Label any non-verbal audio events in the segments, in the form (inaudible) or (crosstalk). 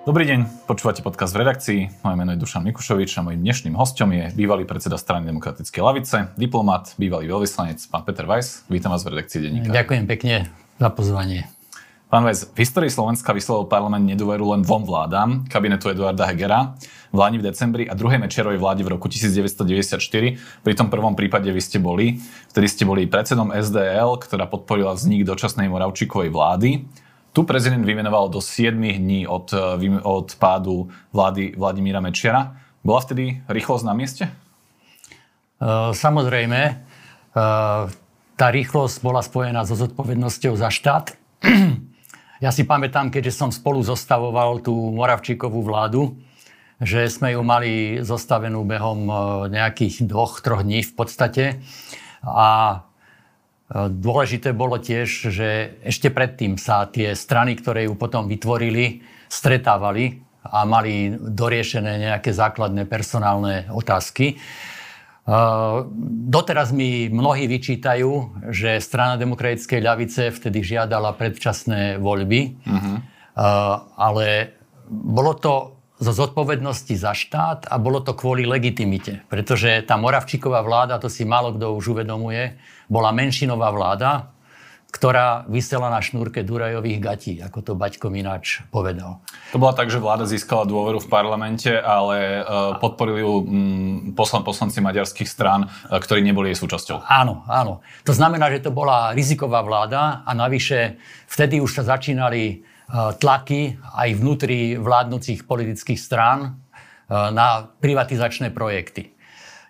Dobrý deň, počúvate podcast v redakcii. Moje meno je Dušan Mikušovič a mojím dnešným hostom je bývalý predseda strany Demokratickej lavice, diplomat, bývalý veľvyslanec, pán Peter Weiss. Vítam vás v redakcii denníka. Ďakujem pekne za pozvanie. Pán Weiss, v histórii Slovenska vyslovil parlament nedôveru len dvom vládám, kabinetu Eduarda Hegera v Lani v decembri a druhej Mečerovej vláde v roku 1994. Pri tom prvom prípade vy ste boli, vtedy ste boli predsedom SDL, ktorá podporila vznik dočasnej Moravčíkovej vlády. Tu prezident vymenoval do 7 dní od, eh, od pádu vlády Vladimíra Mečiara. Bola vtedy rýchlosť na mieste? Uh, samozrejme. Uh, tá rýchlosť bola spojená so zodpovednosťou za štát. (clears throat) ja si pamätám, keďže som spolu zostavoval tú Moravčíkovú vládu, že sme ju mali zostavenú behom nejakých dvoch, troch dní v podstate. A Dôležité bolo tiež, že ešte predtým sa tie strany, ktoré ju potom vytvorili, stretávali a mali doriešené nejaké základné personálne otázky. Doteraz mi mnohí vyčítajú, že strana demokratickej ľavice vtedy žiadala predčasné voľby, uh-huh. ale bolo to zo zodpovednosti za štát a bolo to kvôli legitimite. Pretože tá Moravčíková vláda, to si málo kto už uvedomuje, bola menšinová vláda, ktorá vysela na šnúrke Durajových gatí, ako to Baťko Mináč povedal. To bola tak, že vláda získala dôveru v parlamente, ale uh, podporili ju um, poslan, poslanci maďarských strán, uh, ktorí neboli jej súčasťou. Áno, áno. To znamená, že to bola riziková vláda a navyše vtedy už sa začínali tlaky aj vnútri vládnúcich politických strán na privatizačné projekty.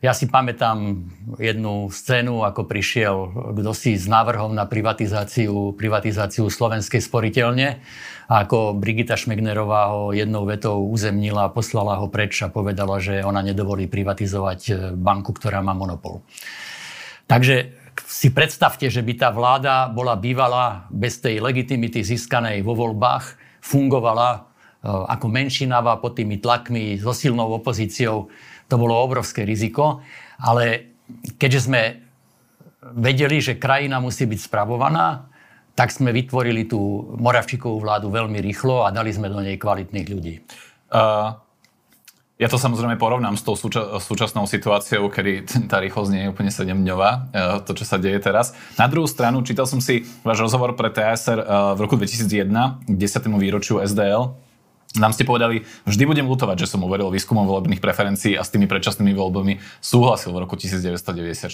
Ja si pamätám jednu scénu, ako prišiel kto si s návrhom na privatizáciu, privatizáciu slovenskej sporiteľne ako Brigita Šmegnerová ho jednou vetou uzemnila, poslala ho preč a povedala, že ona nedovolí privatizovať e, banku, ktorá má monopol. Takže si predstavte, že by tá vláda bola bývala bez tej legitimity získanej vo voľbách, fungovala e, ako menšinava pod tými tlakmi so silnou opozíciou to bolo obrovské riziko, ale keďže sme vedeli, že krajina musí byť spravovaná, tak sme vytvorili tú Moravčíkovú vládu veľmi rýchlo a dali sme do nej kvalitných ľudí. Uh, ja to samozrejme porovnám s tou súča- súčasnou situáciou, kedy tá rýchlosť nie je úplne 7-dňová, uh, to, čo sa deje teraz. Na druhú stranu, čítal som si váš rozhovor pre TSR uh, v roku 2001 k 10. výročiu SDL nám ste povedali, vždy budem lutovať, že som uveril výskumom volebných preferencií a s tými predčasnými voľbami súhlasil v roku 1994.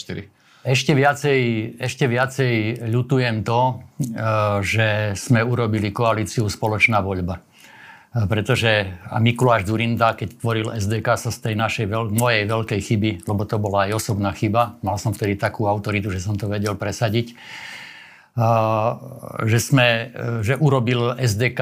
Ešte viacej, ešte viacej ľutujem to, e, že sme urobili koalíciu Spoločná voľba. Pretože a Mikuláš Zurinda, keď tvoril SDK, sa z tej našej veľ, mojej veľkej chyby, lebo to bola aj osobná chyba, mal som vtedy takú autoritu, že som to vedel presadiť, že, sme, že urobil SDK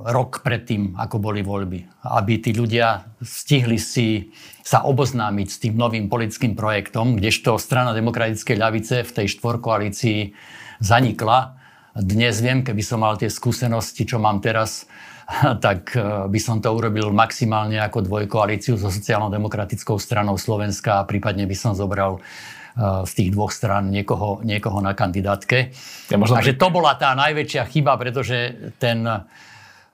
rok predtým, ako boli voľby. Aby tí ľudia stihli si sa oboznámiť s tým novým politickým projektom, kdežto strana demokratickej ľavice v tej štvorkoalícii zanikla. Dnes viem, keby som mal tie skúsenosti, čo mám teraz, (laughs) tak eh, by som to urobil maximálne ako dvojkoalíciu so sociálno-demokratickou stranou Slovenska a prípadne by som zobral eh, z tých dvoch stran niekoho, niekoho na kandidátke. Ja možno... Takže to bola tá najväčšia chyba, pretože ten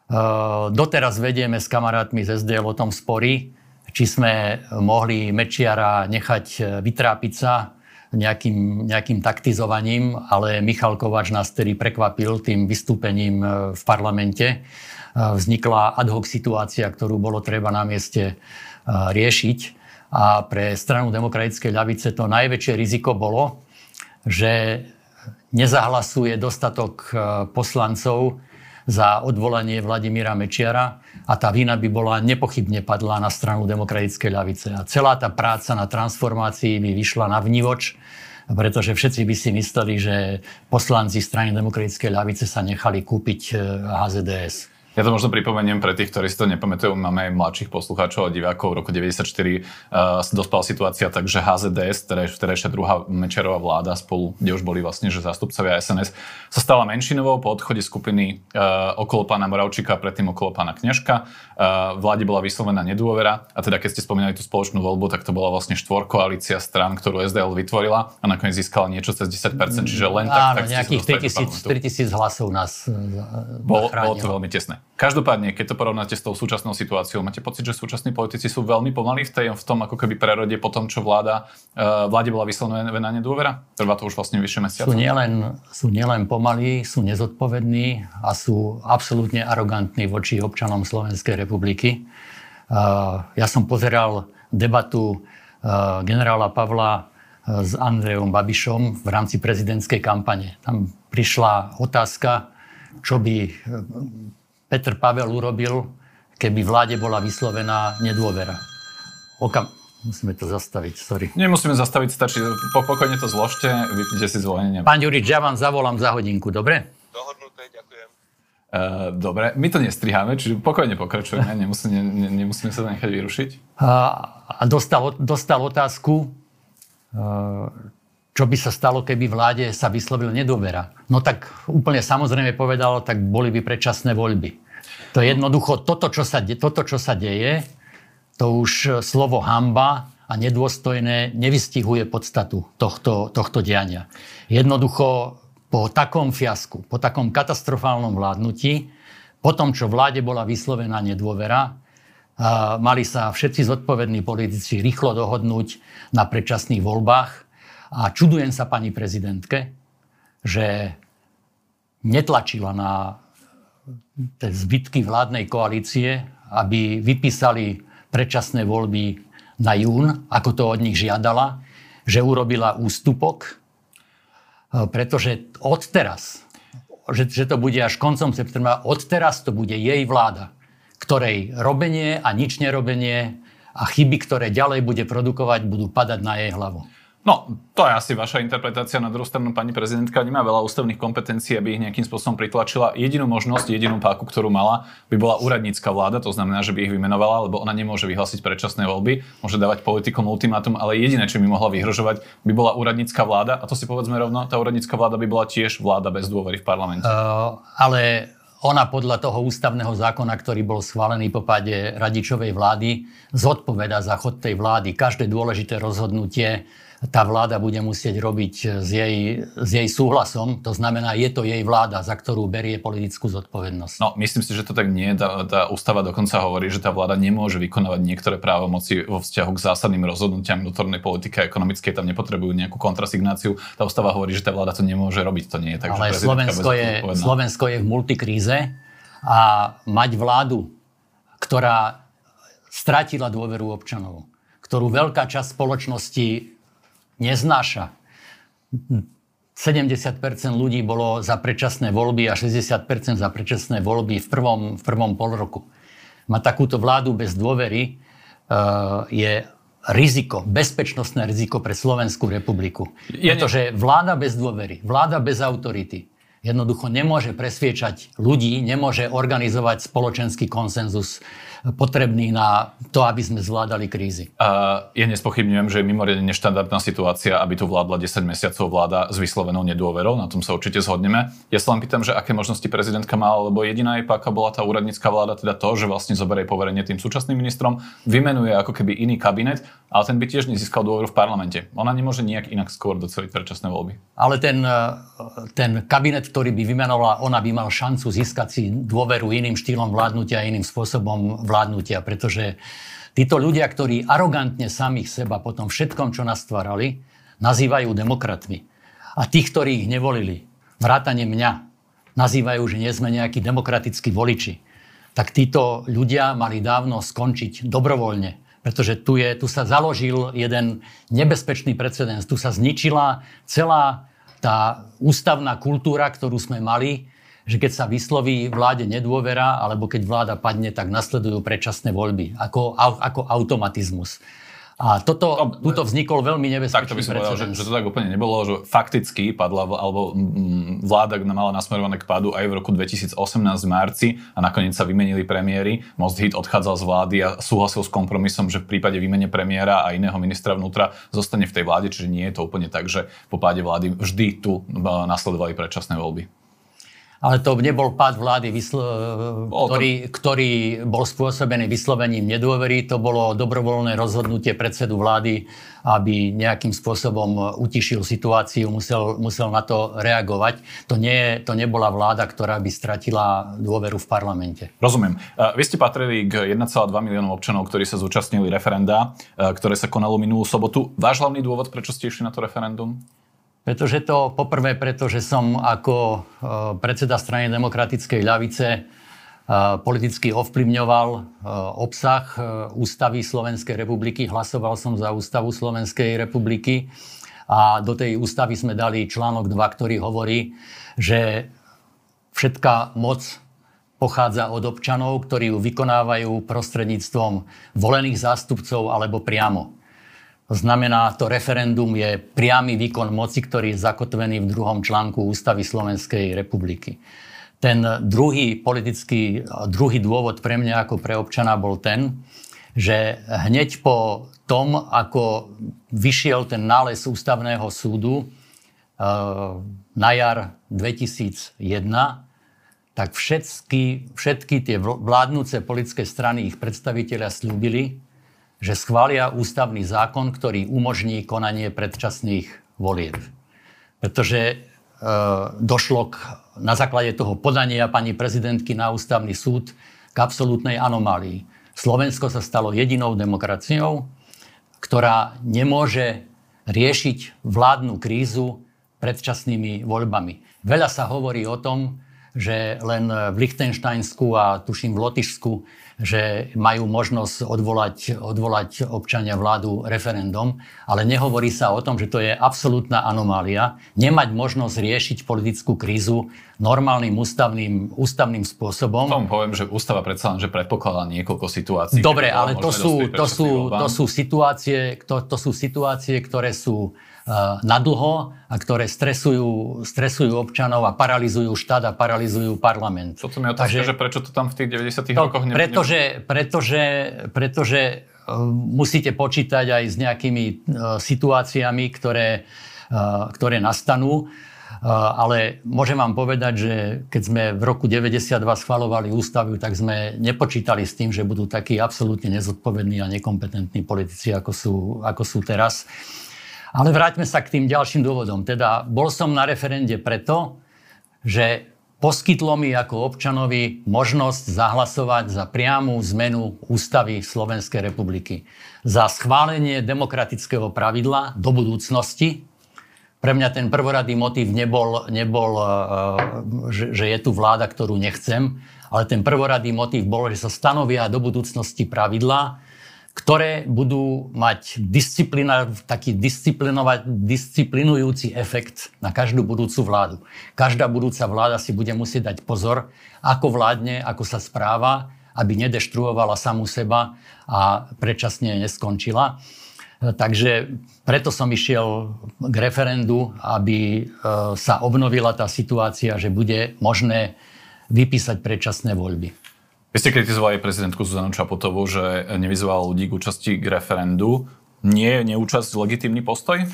Eh, doteraz vedieme s kamarátmi z SDL o tom spory, či sme mohli Mečiara nechať vytrápiť sa nejakým, nejakým taktizovaním, ale Michal Kovač nás tedy prekvapil tým vystúpením eh, v parlamente. Vznikla ad hoc situácia, ktorú bolo treba na mieste riešiť. A pre stranu demokratickej ľavice to najväčšie riziko bolo, že nezahlasuje dostatok poslancov za odvolanie Vladimíra Mečiara a tá vina by bola nepochybne padla na stranu demokratickej ľavice. A celá tá práca na transformácii by vyšla na vnívoč, pretože všetci by si mysleli, že poslanci strany demokratickej ľavice sa nechali kúpiť HZDS. Ja to možno pripomeniem pre tých, ktorí si to nepamätujú. Máme aj mladších poslucháčov a divákov. V roku 1994 uh, dospala situácia tak, že HZDS, teda vtedajšia druhá Mečerová vláda spolu, kde už boli vlastne že zástupcovia SNS, sa stala menšinovou po odchode skupiny uh, okolo pána Moravčíka a predtým okolo pána Kňažka. Uh, vláde bola vyslovená nedôvera a teda keď ste spomínali tú spoločnú voľbu, tak to bola vlastne štvorkoalícia stran, ktorú SDL vytvorila a nakoniec získala niečo cez 10%, čiže len tak, Áno, tak nejakých 3000 hlasov nás bolo, bolo to veľmi tesné. Každopádne, keď to porovnáte s tou súčasnou situáciou, máte pocit, že súčasní politici sú veľmi pomalí v, tej, v tom ako keby prerode po tom, čo vláda, uh, vláde bola vyslovená nedôvera? Trvá to už vlastne vyššie mesiace. Sú nielen, sú nielen pomalí, sú nezodpovední a sú absolútne arogantní voči občanom Slovenskej republiky. Uh, ja som pozeral debatu uh, generála Pavla s Andrejom Babišom v rámci prezidentskej kampane. Tam prišla otázka, čo by Petr Pavel urobil, keby vláde bola vyslovená nedôvera. Okam... Musíme to zastaviť, sorry. Nemusíme zastaviť, stačí, pokojne to zložte, vypnite si zvolenie. Pán Ďurič, ja vám zavolám za hodinku, dobre? Dohodnuté, ďakujem. Uh, dobre, my to nestriháme, čiže pokojne pokračujeme, (laughs) nemusíme, ne, nemusíme sa nechať vyrušiť. A, a dostal, dostal otázku, uh, čo by sa stalo, keby vláde sa vyslovil nedôvera. No tak úplne samozrejme povedal, tak boli by predčasné voľby. To je jednoducho, toto, čo sa, de, toto, čo sa deje, to už slovo hamba a nedôstojné nevystihuje podstatu tohto, tohto diania. Jednoducho po takom fiasku, po takom katastrofálnom vládnutí, po tom, čo vláde bola vyslovená nedôvera, mali sa všetci zodpovední politici rýchlo dohodnúť na predčasných voľbách a čudujem sa pani prezidentke, že netlačila na zbytky vládnej koalície, aby vypísali predčasné voľby na jún, ako to od nich žiadala, že urobila ústupok, e, pretože odteraz, že, že to bude až koncom septembra, odteraz to bude jej vláda, ktorej robenie a nič nerobenie a chyby, ktoré ďalej bude produkovať, budú padať na jej hlavu. No, to je asi vaša interpretácia. Na druhú stranu pani prezidentka nemá veľa ústavných kompetencií, aby ich nejakým spôsobom pritlačila. Jedinú možnosť, jedinú páku, ktorú mala, by bola úradnícka vláda, to znamená, že by ich vymenovala, lebo ona nemôže vyhlásiť predčasné voľby, môže dávať politikom ultimátum, ale jediné, čo by mohla vyhrožovať, by bola úradnícka vláda. A to si povedzme rovno, tá úradnícka vláda by bola tiež vláda bez dôvery v parlamente. Uh, ale ona podľa toho ústavného zákona, ktorý bol schválený po páde radičovej vlády, zodpoveda za chod tej vlády. Každé dôležité rozhodnutie tá vláda bude musieť robiť s jej, s jej súhlasom. To znamená, je to jej vláda, za ktorú berie politickú zodpovednosť. No, myslím si, že to tak nie. Tá, tá ústava dokonca hovorí, že tá vláda nemôže vykonávať niektoré právomoci vo vzťahu k zásadným rozhodnutiam vnútornej politiky a ekonomickej. Tam nepotrebujú nejakú kontrasignáciu. Tá ústava hovorí, že tá vláda to nemôže robiť. To nie je tak, Ale Slovensko je, Slovensko je v multikríze a mať vládu, ktorá stratila dôveru občanov, ktorú veľká časť spoločnosti neznáša. 70% ľudí bolo za predčasné voľby a 60% za predčasné voľby v prvom, v prvom pol roku. Má takúto vládu bez dôvery uh, je riziko, bezpečnostné riziko pre Slovenskú republiku. Je Pretože vláda bez dôvery, vláda bez autority jednoducho nemôže presviečať ľudí, nemôže organizovať spoločenský konsenzus potrebný na to, aby sme zvládali krízy. Ja nespochybňujem, že je mimoriadne neštandardná situácia, aby tu vládla 10 mesiacov vláda s vyslovenou nedôverou, na tom sa určite zhodneme. Ja sa len pýtam, že aké možnosti prezidentka mala, lebo jediná jej páka bola tá úradnícka vláda, teda to, že vlastne zoberie poverenie tým súčasným ministrom, vymenuje ako keby iný kabinet, ale ten by tiež nezískal dôveru v parlamente. Ona nemôže nejak inak skôr doceliť predčasné voľby. Ale ten, ten kabinet, ktorý by vymenovala, ona by mal šancu získať si dôveru iným štýlom vládnutia, iným spôsobom vládnutia vládnutia, pretože títo ľudia, ktorí arogantne samých seba po tom všetkom, čo nastvárali, nazývajú demokratmi. A tých, ktorí ich nevolili, vrátane mňa, nazývajú, že nie sme nejakí demokratickí voliči. Tak títo ľudia mali dávno skončiť dobrovoľne. Pretože tu, je, tu sa založil jeden nebezpečný precedens. Tu sa zničila celá tá ústavná kultúra, ktorú sme mali, že keď sa vysloví vláde nedôvera, alebo keď vláda padne, tak nasledujú predčasné voľby, ako, ako automatizmus. A toto, no, tuto vznikol veľmi nebezpečný Tak to by som povedal, že, že to tak úplne nebolo, že fakticky padla, alebo vláda mala nasmerované k pádu aj v roku 2018 v marci a nakoniec sa vymenili premiéry. Most Hit odchádzal z vlády a súhlasil s kompromisom, že v prípade výmene premiéra a iného ministra vnútra zostane v tej vláde, čiže nie je to úplne tak, že po páde vlády vždy tu nasledovali predčasné voľby. Ale to nebol pád vlády, vyslo- ktorý, ktorý bol spôsobený vyslovením nedôvery. To bolo dobrovoľné rozhodnutie predsedu vlády, aby nejakým spôsobom utišil situáciu, musel, musel na to reagovať. To, nie, to nebola vláda, ktorá by stratila dôveru v parlamente. Rozumiem. Vy ste patrili k 1,2 miliónov občanov, ktorí sa zúčastnili referenda, ktoré sa konalo minulú sobotu. Váš hlavný dôvod, prečo ste išli na to referendum? Pretože to, poprvé, pretože som ako e, predseda strany demokratickej ľavice e, politicky ovplyvňoval e, obsah ústavy Slovenskej republiky. Hlasoval som za ústavu Slovenskej republiky a do tej ústavy sme dali článok 2, ktorý hovorí, že všetká moc pochádza od občanov, ktorí ju vykonávajú prostredníctvom volených zástupcov alebo priamo. Znamená, to referendum je priamy výkon moci, ktorý je zakotvený v druhom článku Ústavy Slovenskej republiky. Ten druhý politický, druhý dôvod pre mňa ako pre občana bol ten, že hneď po tom, ako vyšiel ten nález ústavného súdu eh, na jar 2001, tak všetky, všetky tie vládnúce politické strany, ich predstaviteľia slúbili, že schvália ústavný zákon, ktorý umožní konanie predčasných volieb. Pretože e, došlo k, na základe toho podania pani prezidentky na ústavný súd k absolútnej anomálii. Slovensko sa stalo jedinou demokraciou, ktorá nemôže riešiť vládnu krízu predčasnými voľbami. Veľa sa hovorí o tom, že len v Lichtensteinsku a tuším v Lotyšsku že majú možnosť odvolať, odvolať občania vládu referendum, ale nehovorí sa o tom, že to je absolútna anomália. Nemať možnosť riešiť politickú krízu normálnym ústavným, ústavným spôsobom. Tomu poviem, že ústava predsa len, že predpokladá niekoľko situácií. Dobre, ale to sú, to, sú, to, sú situácie, to, to sú situácie, ktoré sú nadlho a ktoré stresujú, stresujú občanov a paralizujú štát a paralizujú parlament. Toto mi otázka, Takže, že prečo to tam v tých 90 to, rokoch ne... Pretože, pretože, pretože uh, musíte počítať aj s nejakými uh, situáciami, ktoré, ktoré nastanú. Ale môžem vám povedať, že keď sme v roku 92 schvalovali ústavu, tak sme nepočítali s tým, že budú takí absolútne nezodpovední a nekompetentní politici, ako sú, ako sú teraz. Ale vráťme sa k tým ďalším dôvodom. Teda bol som na referende preto, že poskytlo mi ako občanovi možnosť zahlasovať za priamu zmenu ústavy Slovenskej republiky. Za schválenie demokratického pravidla do budúcnosti. Pre mňa ten prvoradý motív nebol, nebol e, že, že je tu vláda, ktorú nechcem, ale ten prvoradý motív bol, že sa stanovia do budúcnosti pravidla, ktoré budú mať taký disciplinujúci efekt na každú budúcu vládu. Každá budúca vláda si bude musieť dať pozor, ako vládne, ako sa správa, aby nedeštruovala samú seba a predčasne neskončila. Takže preto som išiel k referendu, aby e, sa obnovila tá situácia, že bude možné vypísať predčasné voľby. Vy ste kritizovali prezidentku Zuzanu Čapotovú, že nevyzvala ľudí k účasti k referendu. Nie je neúčasť legitímny postoj?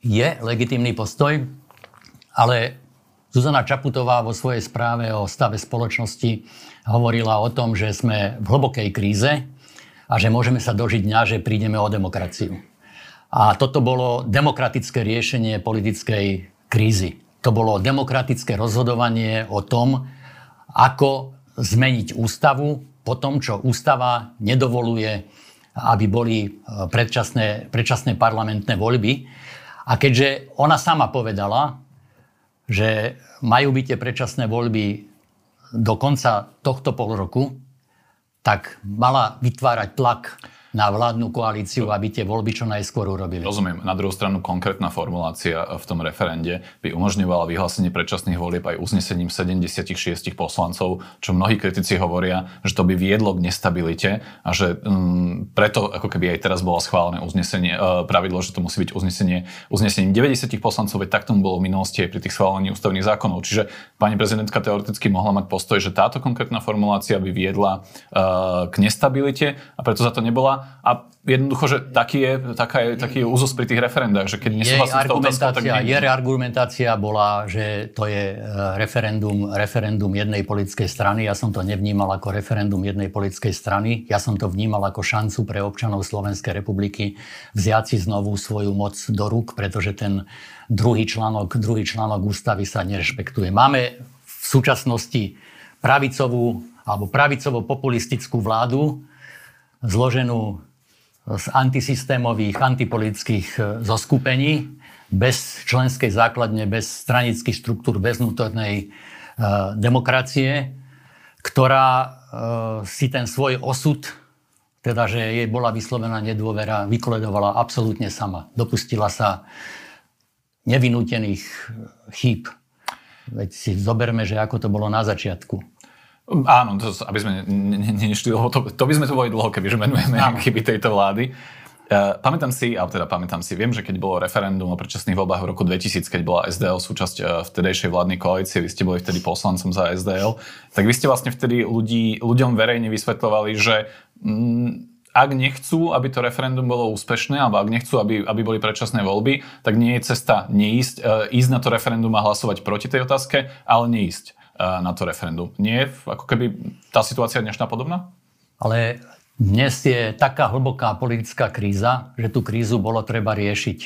Je legitímny postoj, ale Zuzana Čaputová vo svojej správe o stave spoločnosti hovorila o tom, že sme v hlbokej kríze a že môžeme sa dožiť dňa, že prídeme o demokraciu. A toto bolo demokratické riešenie politickej krízy. To bolo demokratické rozhodovanie o tom, ako zmeniť ústavu po tom, čo ústava nedovoluje, aby boli e, predčasné, predčasné parlamentné voľby. A keďže ona sama povedala, že majú byť tie predčasné voľby do konca tohto pol roku, tak mala vytvárať tlak na vládnu koalíciu, aby tie voľby čo najskôr urobili. Rozumiem. Na druhú stranu konkrétna formulácia v tom referende by umožňovala vyhlásenie predčasných volieb aj uznesením 76 poslancov, čo mnohí kritici hovoria, že to by viedlo k nestabilite a že um, preto ako keby aj teraz bola schválené uznesenie, uh, pravidlo, že to musí byť uznesenie, uznesením 90 poslancov, veď tak tomu bolo v minulosti aj pri tých schválení ústavných zákonov. Čiže pani prezidentka teoreticky mohla mať postoj, že táto konkrétna formulácia by viedla uh, k nestabilite a preto za to nebola a, jednoducho, že taký je, taká je, taký je úzus pri tých referendách, že keď nesúhlasím s tou otázkou, tak nie. Jej argumentácia bola, že to je e, referendum, referendum jednej politickej strany. Ja som to nevnímal ako referendum jednej politickej strany. Ja som to vnímal ako šancu pre občanov Slovenskej republiky vziať si znovu svoju moc do rúk, pretože ten druhý článok, druhý článok ústavy sa nerešpektuje. Máme v súčasnosti pravicovú alebo pravicovo-populistickú vládu, zloženú z antisystémových, antipolitických e, zoskupení, bez členskej základne, bez stranických štruktúr, bez vnútornej e, demokracie, ktorá e, si ten svoj osud, teda že jej bola vyslovená nedôvera, vykoledovala absolútne sama. Dopustila sa nevinútených chýb. Veď si zoberme, že ako to bolo na začiatku. Áno, to, aby sme nešli dlho, to, to by sme tu boli dlho, kebyže menujeme Áno. chyby tejto vlády. Uh, pamätám si, alebo teda pamätám si, viem, že keď bolo referendum o predčasných voľbách v roku 2000, keď bola SDL súčasť uh, vtedejšej vládnej koalície, vy ste boli vtedy poslancom za SDL, tak vy ste vlastne vtedy ľudí, ľuďom verejne vysvetľovali, že mm, ak nechcú, aby to referendum bolo úspešné, alebo ak nechcú, aby, aby boli predčasné voľby, tak nie je cesta neísť, uh, ísť na to referendum a hlasovať proti tej otázke, ale neísť na to referendum. Nie je ako keby tá situácia dnešná podobná? Ale dnes je taká hlboká politická kríza, že tú krízu bolo treba riešiť.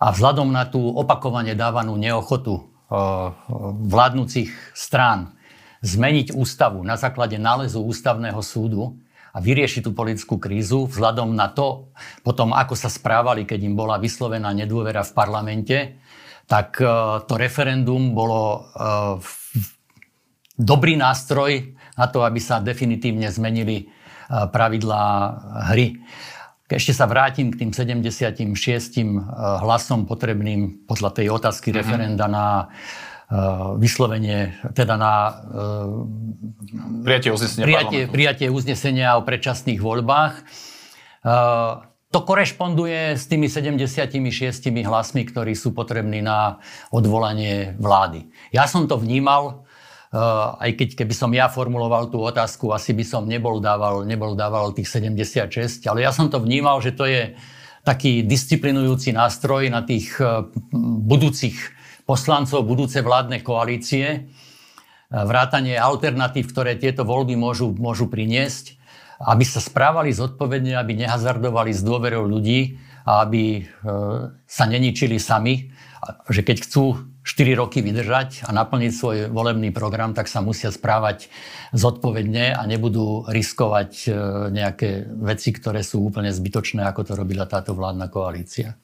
A vzhľadom na tú opakovane dávanú neochotu vládnúcich strán zmeniť ústavu na základe nálezu ústavného súdu a vyriešiť tú politickú krízu vzhľadom na to, potom ako sa správali, keď im bola vyslovená nedôvera v parlamente, tak to referendum bolo dobrý nástroj na to, aby sa definitívne zmenili e, pravidlá hry. Ešte sa vrátim k tým 76 e, hlasom potrebným podľa tej otázky mm-hmm. referenda na e, vyslovenie, teda na prijatie uznesenia, prijatie, prijatie uznesenia o predčasných voľbách. To korešponduje s tými 76 hlasmi, ktorí sú potrební na odvolanie vlády. Ja som to vnímal aj keď keby som ja formuloval tú otázku, asi by som nebol dával, nebol dával tých 76, ale ja som to vnímal, že to je taký disciplinujúci nástroj na tých eh, budúcich poslancov, budúce vládne koalície, eh, vrátanie alternatív, ktoré tieto voľby môžu, môžu priniesť, aby sa správali zodpovedne, aby nehazardovali s dôverou ľudí a aby sa neničili sami, že keď chcú 4 roky vydržať a naplniť svoj volebný program, tak sa musia správať zodpovedne a nebudú riskovať e, nejaké veci, ktoré sú úplne zbytočné, ako to robila táto vládna koalícia.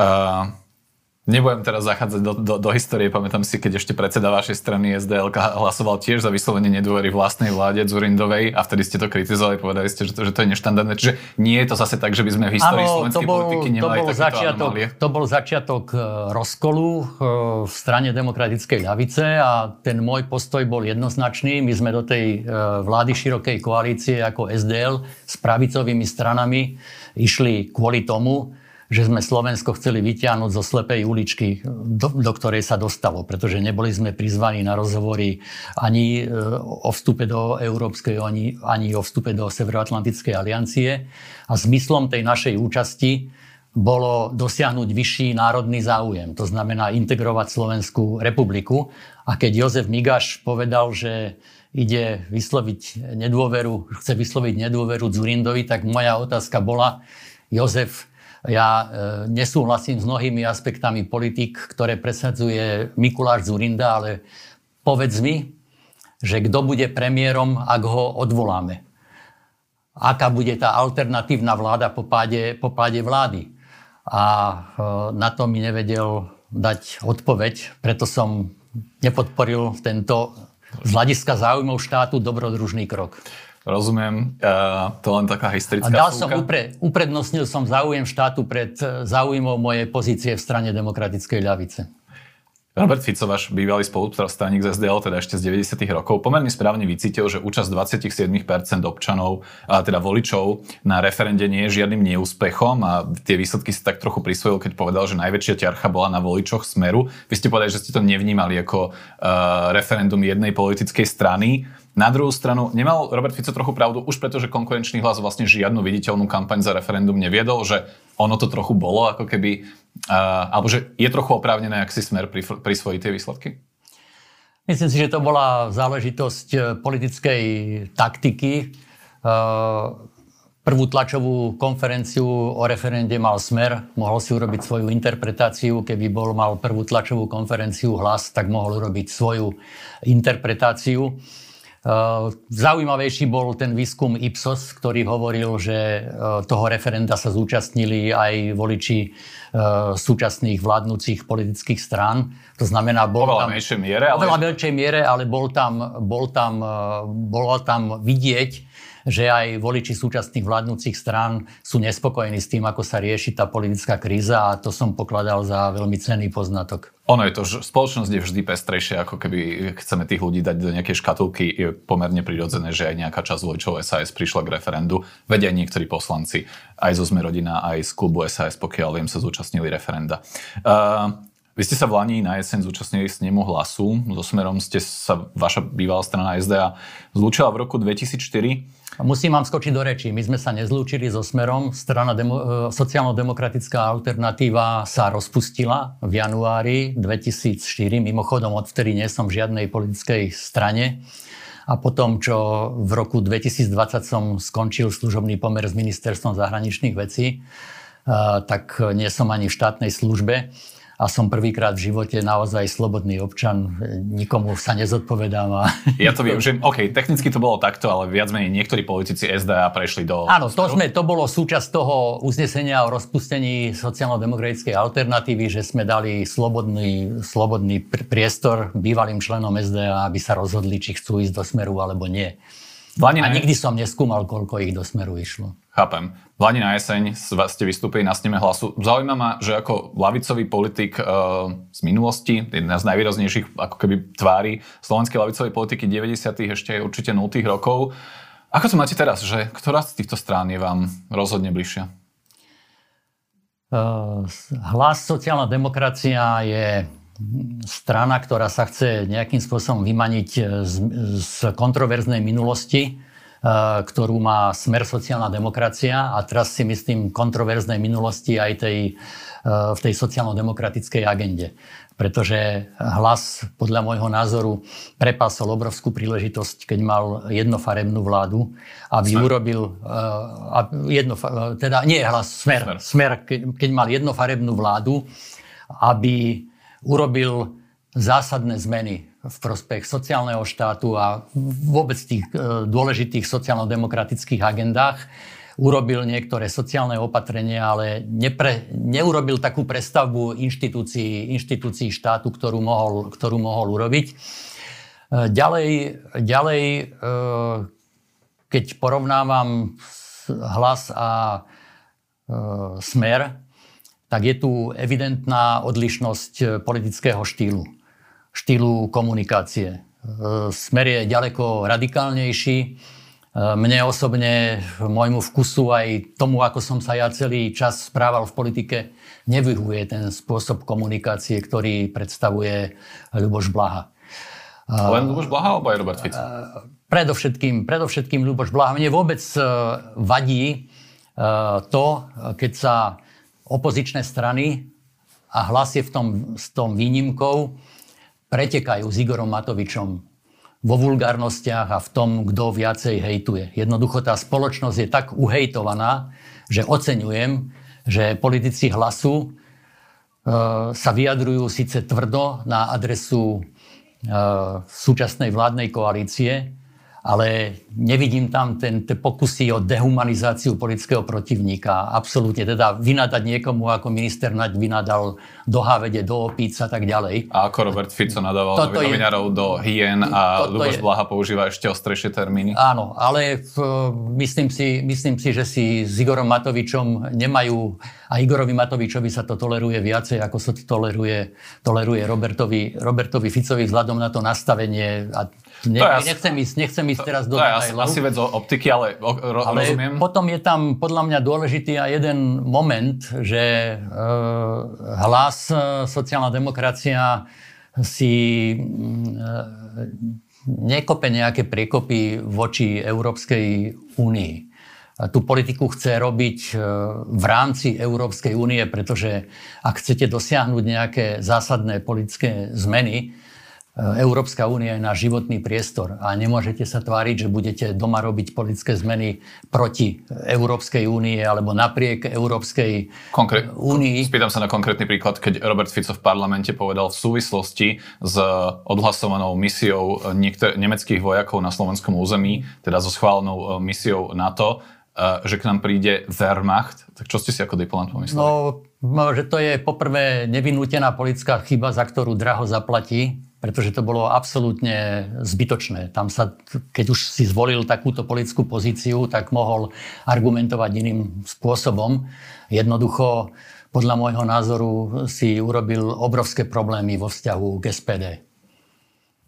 Uh, Nebudem teraz zachádzať do, do, do histórie. Pamätám si, keď ešte predseda vašej strany SDL hlasoval tiež za vyslovenie nedôvery vlastnej vláde Zurindovej a vtedy ste to kritizovali, povedali ste, že to, že to je neštandardné. Čiže nie je to zase tak, že by sme v histórii ano, slovenskej bol, politiky nemali to bol začiatok, To bol začiatok e, rozkolu e, v strane demokratickej ľavice a ten môj postoj bol jednoznačný. My sme do tej e, vlády širokej koalície ako SDL s pravicovými stranami išli kvôli tomu, že sme Slovensko chceli vyťahnuť zo slepej uličky, do, do ktorej sa dostalo, pretože neboli sme prizvaní na rozhovory ani e, o vstupe do Európskej, ani, ani o vstupe do Severoatlantickej aliancie. A zmyslom tej našej účasti bolo dosiahnuť vyšší národný záujem, to znamená integrovať Slovenskú republiku. A keď Jozef Migaš povedal, že ide vysloviť nedôveru, chce vysloviť nedôveru Zurindovi, tak moja otázka bola, Jozef, ja e, nesúhlasím s mnohými aspektami politik, ktoré presadzuje Mikuláš Zurinda, ale povedz mi, že kto bude premiérom, ak ho odvoláme. Aká bude tá alternatívna vláda po páde, po páde vlády. A e, na to mi nevedel dať odpoveď, preto som nepodporil tento z hľadiska záujmov štátu dobrodružný krok. Rozumiem, uh, to len taká historická dal som upre, uprednostnil som záujem štátu pred e, záujmom mojej pozície v strane demokratickej ľavice. Robert Fico, váš bývalý spolustraník z SDL, teda ešte z 90. rokov, pomerne správne vycítil, že účasť 27% občanov, a teda voličov na referende nie je žiadnym neúspechom a tie výsledky si tak trochu prisvojil, keď povedal, že najväčšia ťarcha bola na voličoch Smeru. Vy ste povedali, že ste to nevnímali ako uh, referendum jednej politickej strany. Na druhú stranu, nemal Robert Fico trochu pravdu, už preto, že konkurenčný hlas vlastne žiadnu viditeľnú kampaň za referendum neviedol, že ono to trochu bolo, ako keby, alebo že je trochu oprávnené, ak si smer prisvojí tie výsledky? Myslím si, že to bola záležitosť eh, politickej taktiky. Uh, Prvú tlačovú konferenciu o referende mal Smer, mohol si urobiť svoju interpretáciu. Keby bol mal prvú tlačovú konferenciu hlas, tak mohol urobiť svoju interpretáciu. Uh, zaujímavejší bol ten výskum Ipsos, ktorý hovoril, že uh, toho referenda sa zúčastnili aj voliči uh, súčasných vládnúcich politických strán. To znamená, bol oveľa tam... menšej miere, ale... Oveľa menšej miere, ale bol tam, bol tam, bolo tam vidieť, že aj voliči súčasných vládnúcich strán sú nespokojní s tým, ako sa rieši tá politická kríza a to som pokladal za veľmi cenný poznatok. Ono je to, že spoločnosť je vždy pestrejšia, ako keby chceme tých ľudí dať do nejakej škatulky. Je pomerne prirodzené, že aj nejaká časť voličov SAS prišla k referendu. Vedia niektorí poslanci aj zo Sme rodina, aj z klubu SAS, pokiaľ viem, sa zúčastnili referenda. Uh, vy ste sa v Lani na jeseň zúčastnili s nemu hlasu. So Smerom ste sa, vaša bývalá strana SDA, zlúčila v roku 2004. Musím vám skočiť do rečí. My sme sa nezlúčili so Smerom. Strana demo, e, sociálno-demokratická alternatíva sa rozpustila v januári 2004. Mimochodom, odvtedy nie som v žiadnej politickej strane. A potom, čo v roku 2020 som skončil služobný pomer s ministerstvom zahraničných vecí, e, tak nie som ani v štátnej službe a som prvýkrát v živote naozaj slobodný občan, nikomu sa nezodpovedám. A... (laughs) Ja to viem, že OK, technicky to bolo takto, ale viac menej niektorí politici SDA prešli do... Áno, to, sme, to bolo súčasť toho uznesenia o rozpustení sociálno-demokratickej alternatívy, že sme dali slobodný, slobodný priestor bývalým členom SDA, aby sa rozhodli, či chcú ísť do smeru alebo nie. Lani a nikdy som neskúmal, koľko ich do smeru išlo. Chápem. V Lani na jeseň ste vystúpili na sneme hlasu. Zaujíma ma, že ako lavicový politik uh, z minulosti, jedna z najvýraznejších ako keby tvári slovenskej lavicovej politiky 90. ešte aj určite 0. rokov. Ako to máte teraz, že ktorá z týchto strán je vám rozhodne bližšia? Uh, hlas sociálna demokracia je strana, ktorá sa chce nejakým spôsobom vymaniť z, z kontroverznej minulosti, e, ktorú má smer sociálna demokracia a teraz si myslím kontroverznej minulosti aj tej, e, v tej sociálno-demokratickej agende. Pretože hlas, podľa môjho názoru, prepásol obrovskú príležitosť, keď mal jednofarebnú vládu, aby smer. urobil... Jedno, teda nie hlas, smer. Smer, smer keď mal jednofarebnú vládu, aby urobil zásadné zmeny v prospech sociálneho štátu a vôbec tých e, dôležitých sociálno-demokratických agendách. Urobil niektoré sociálne opatrenia, ale nepre, neurobil takú prestavbu inštitúcií, inštitúcií štátu, ktorú mohol, ktorú mohol urobiť. E, ďalej, ďalej e, keď porovnávam hlas a smer, tak je tu evidentná odlišnosť e, politického štýlu, štýlu komunikácie. E, smer je ďaleko radikálnejší. E, mne osobne, môjmu vkusu aj tomu, ako som sa ja celý čas správal v politike, nevyhuje ten spôsob komunikácie, ktorý predstavuje Ľuboš Blaha. Len Ľuboš Blaha alebo aj Robert Fico? Predovšetkým, predovšetkým Ľuboš Blaha. Mne vôbec vadí to, keď sa opozičné strany a hlas je v tom, s tom výnimkou, pretekajú s Igorom Matovičom vo vulgárnostiach a v tom, kto viacej hejtuje. Jednoducho tá spoločnosť je tak uhejtovaná, že oceňujem, že politici hlasu e, sa vyjadrujú síce tvrdo na adresu e, súčasnej vládnej koalície, ale nevidím tam ten, te pokusy o dehumanizáciu politického protivníka. Absolútne. Teda vynadať niekomu, ako minister Naď vynadal do hávede, do opíc a tak ďalej. A ako Robert Fico nadával toto novinárov je, do hien a Luboš je, Blaha používa ešte ostrejšie termíny. Áno, ale v, myslím, si, myslím si, že si s Igorom Matovičom nemajú a Igorovi Matovičovi sa to toleruje viacej, ako sa to toleruje, toleruje Robertovi, Robertovi Ficovi vzhľadom na to nastavenie a ne, to nechcem, ísť, nechcem ísť teraz do to je asi vec o optiky, ale, ro, ale rozumiem. potom je tam podľa mňa dôležitý aj jeden moment, že e, hlas e, sociálna demokracia si e, nekope nejaké priekopy voči Európskej únii. Tú politiku chce robiť e, v rámci Európskej únie, pretože ak chcete dosiahnuť nejaké zásadné politické zmeny, Európska únia je náš životný priestor a nemôžete sa tváriť, že budete doma robiť politické zmeny proti Európskej únie alebo napriek Európskej Konkré- únii. Spýtam sa na konkrétny príklad, keď Robert Fico v parlamente povedal v súvislosti s odhlasovanou misiou niektor- nemeckých vojakov na slovenskom území, teda so schválenou e, misiou NATO, e, že k nám príde Wehrmacht. Tak čo ste si ako diplomat pomysleli? No, že to je poprvé nevinútená politická chyba, za ktorú draho zaplatí pretože to bolo absolútne zbytočné. Tam sa, keď už si zvolil takúto politickú pozíciu, tak mohol argumentovať iným spôsobom. Jednoducho, podľa môjho názoru, si urobil obrovské problémy vo vzťahu k SPD.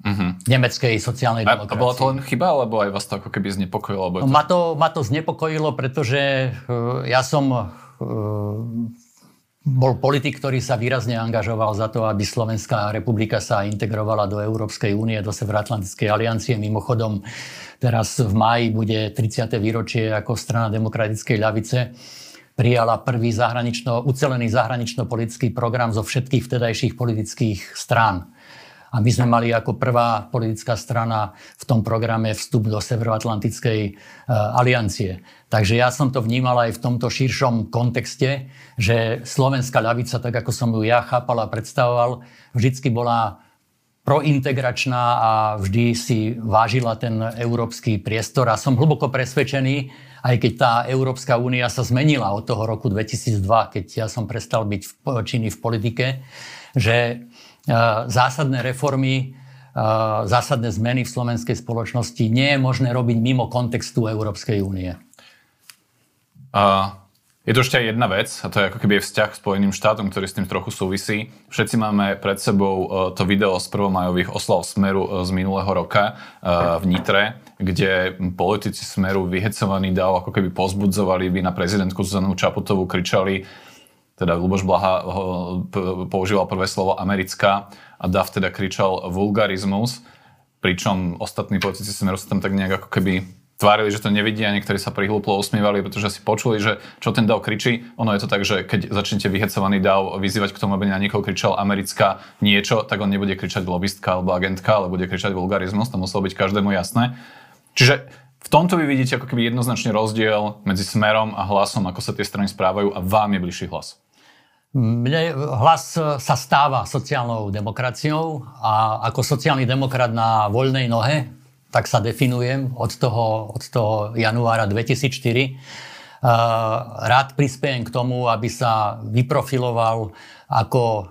Uh-huh. Nemeckej sociálnej demokracii. A bola to len chyba, alebo aj vás to ako keby znepokojilo? to... Ma, to, ma to znepokojilo, pretože uh, ja som uh, bol politik, ktorý sa výrazne angažoval za to, aby Slovenská republika sa integrovala do Európskej únie, do Severoatlantickej aliancie. Mimochodom, teraz v máji bude 30. výročie ako strana demokratickej ľavice prijala prvý zahranično, ucelený zahranično-politický program zo všetkých vtedajších politických strán. A my sme mali ako prvá politická strana v tom programe vstup do Severoatlantickej e, aliancie. Takže ja som to vnímal aj v tomto širšom kontexte, že slovenská ľavica, tak ako som ju ja chápal a predstavoval, vždycky bola prointegračná a vždy si vážila ten európsky priestor. A som hlboko presvedčený, aj keď tá Európska únia sa zmenila od toho roku 2002, keď ja som prestal byť v, činný v politike, že zásadné reformy, zásadné zmeny v slovenskej spoločnosti nie je možné robiť mimo kontextu Európskej únie. Uh, je to ešte aj jedna vec, a to je ako keby vzťah k Spojeným štátom, ktorý s tým trochu súvisí. Všetci máme pred sebou to video z prvomajových oslav Smeru z minulého roka v Nitre, kde politici Smeru vyhecovaní dáv ako keby pozbudzovali by na prezidentku Zuzanu Čaputovú, kričali teda Luboš Blaha používal prvé slovo americká a Dav teda kričal vulgarizmus, pričom ostatní politici Smeru sa tam tak nejak ako keby tvárili, že to nevidia, niektorí sa prihlúplo usmievali, pretože si počuli, že čo ten Dav kričí. Ono je to tak, že keď začnete vyhecovaný Dav vyzývať k tomu, aby na niekoho kričal americká niečo, tak on nebude kričať lobistka alebo agentka, ale bude kričať vulgarizmus, to muselo byť každému jasné. Čiže v tomto vy vidíte ako keby jednoznačný rozdiel medzi smerom a hlasom, ako sa tie strany správajú a vám je bližší hlas. Mne hlas sa stáva sociálnou demokraciou a ako sociálny demokrat na voľnej nohe, tak sa definujem od toho, od toho januára 2004. Rád prispiejem k tomu, aby sa vyprofiloval ako e,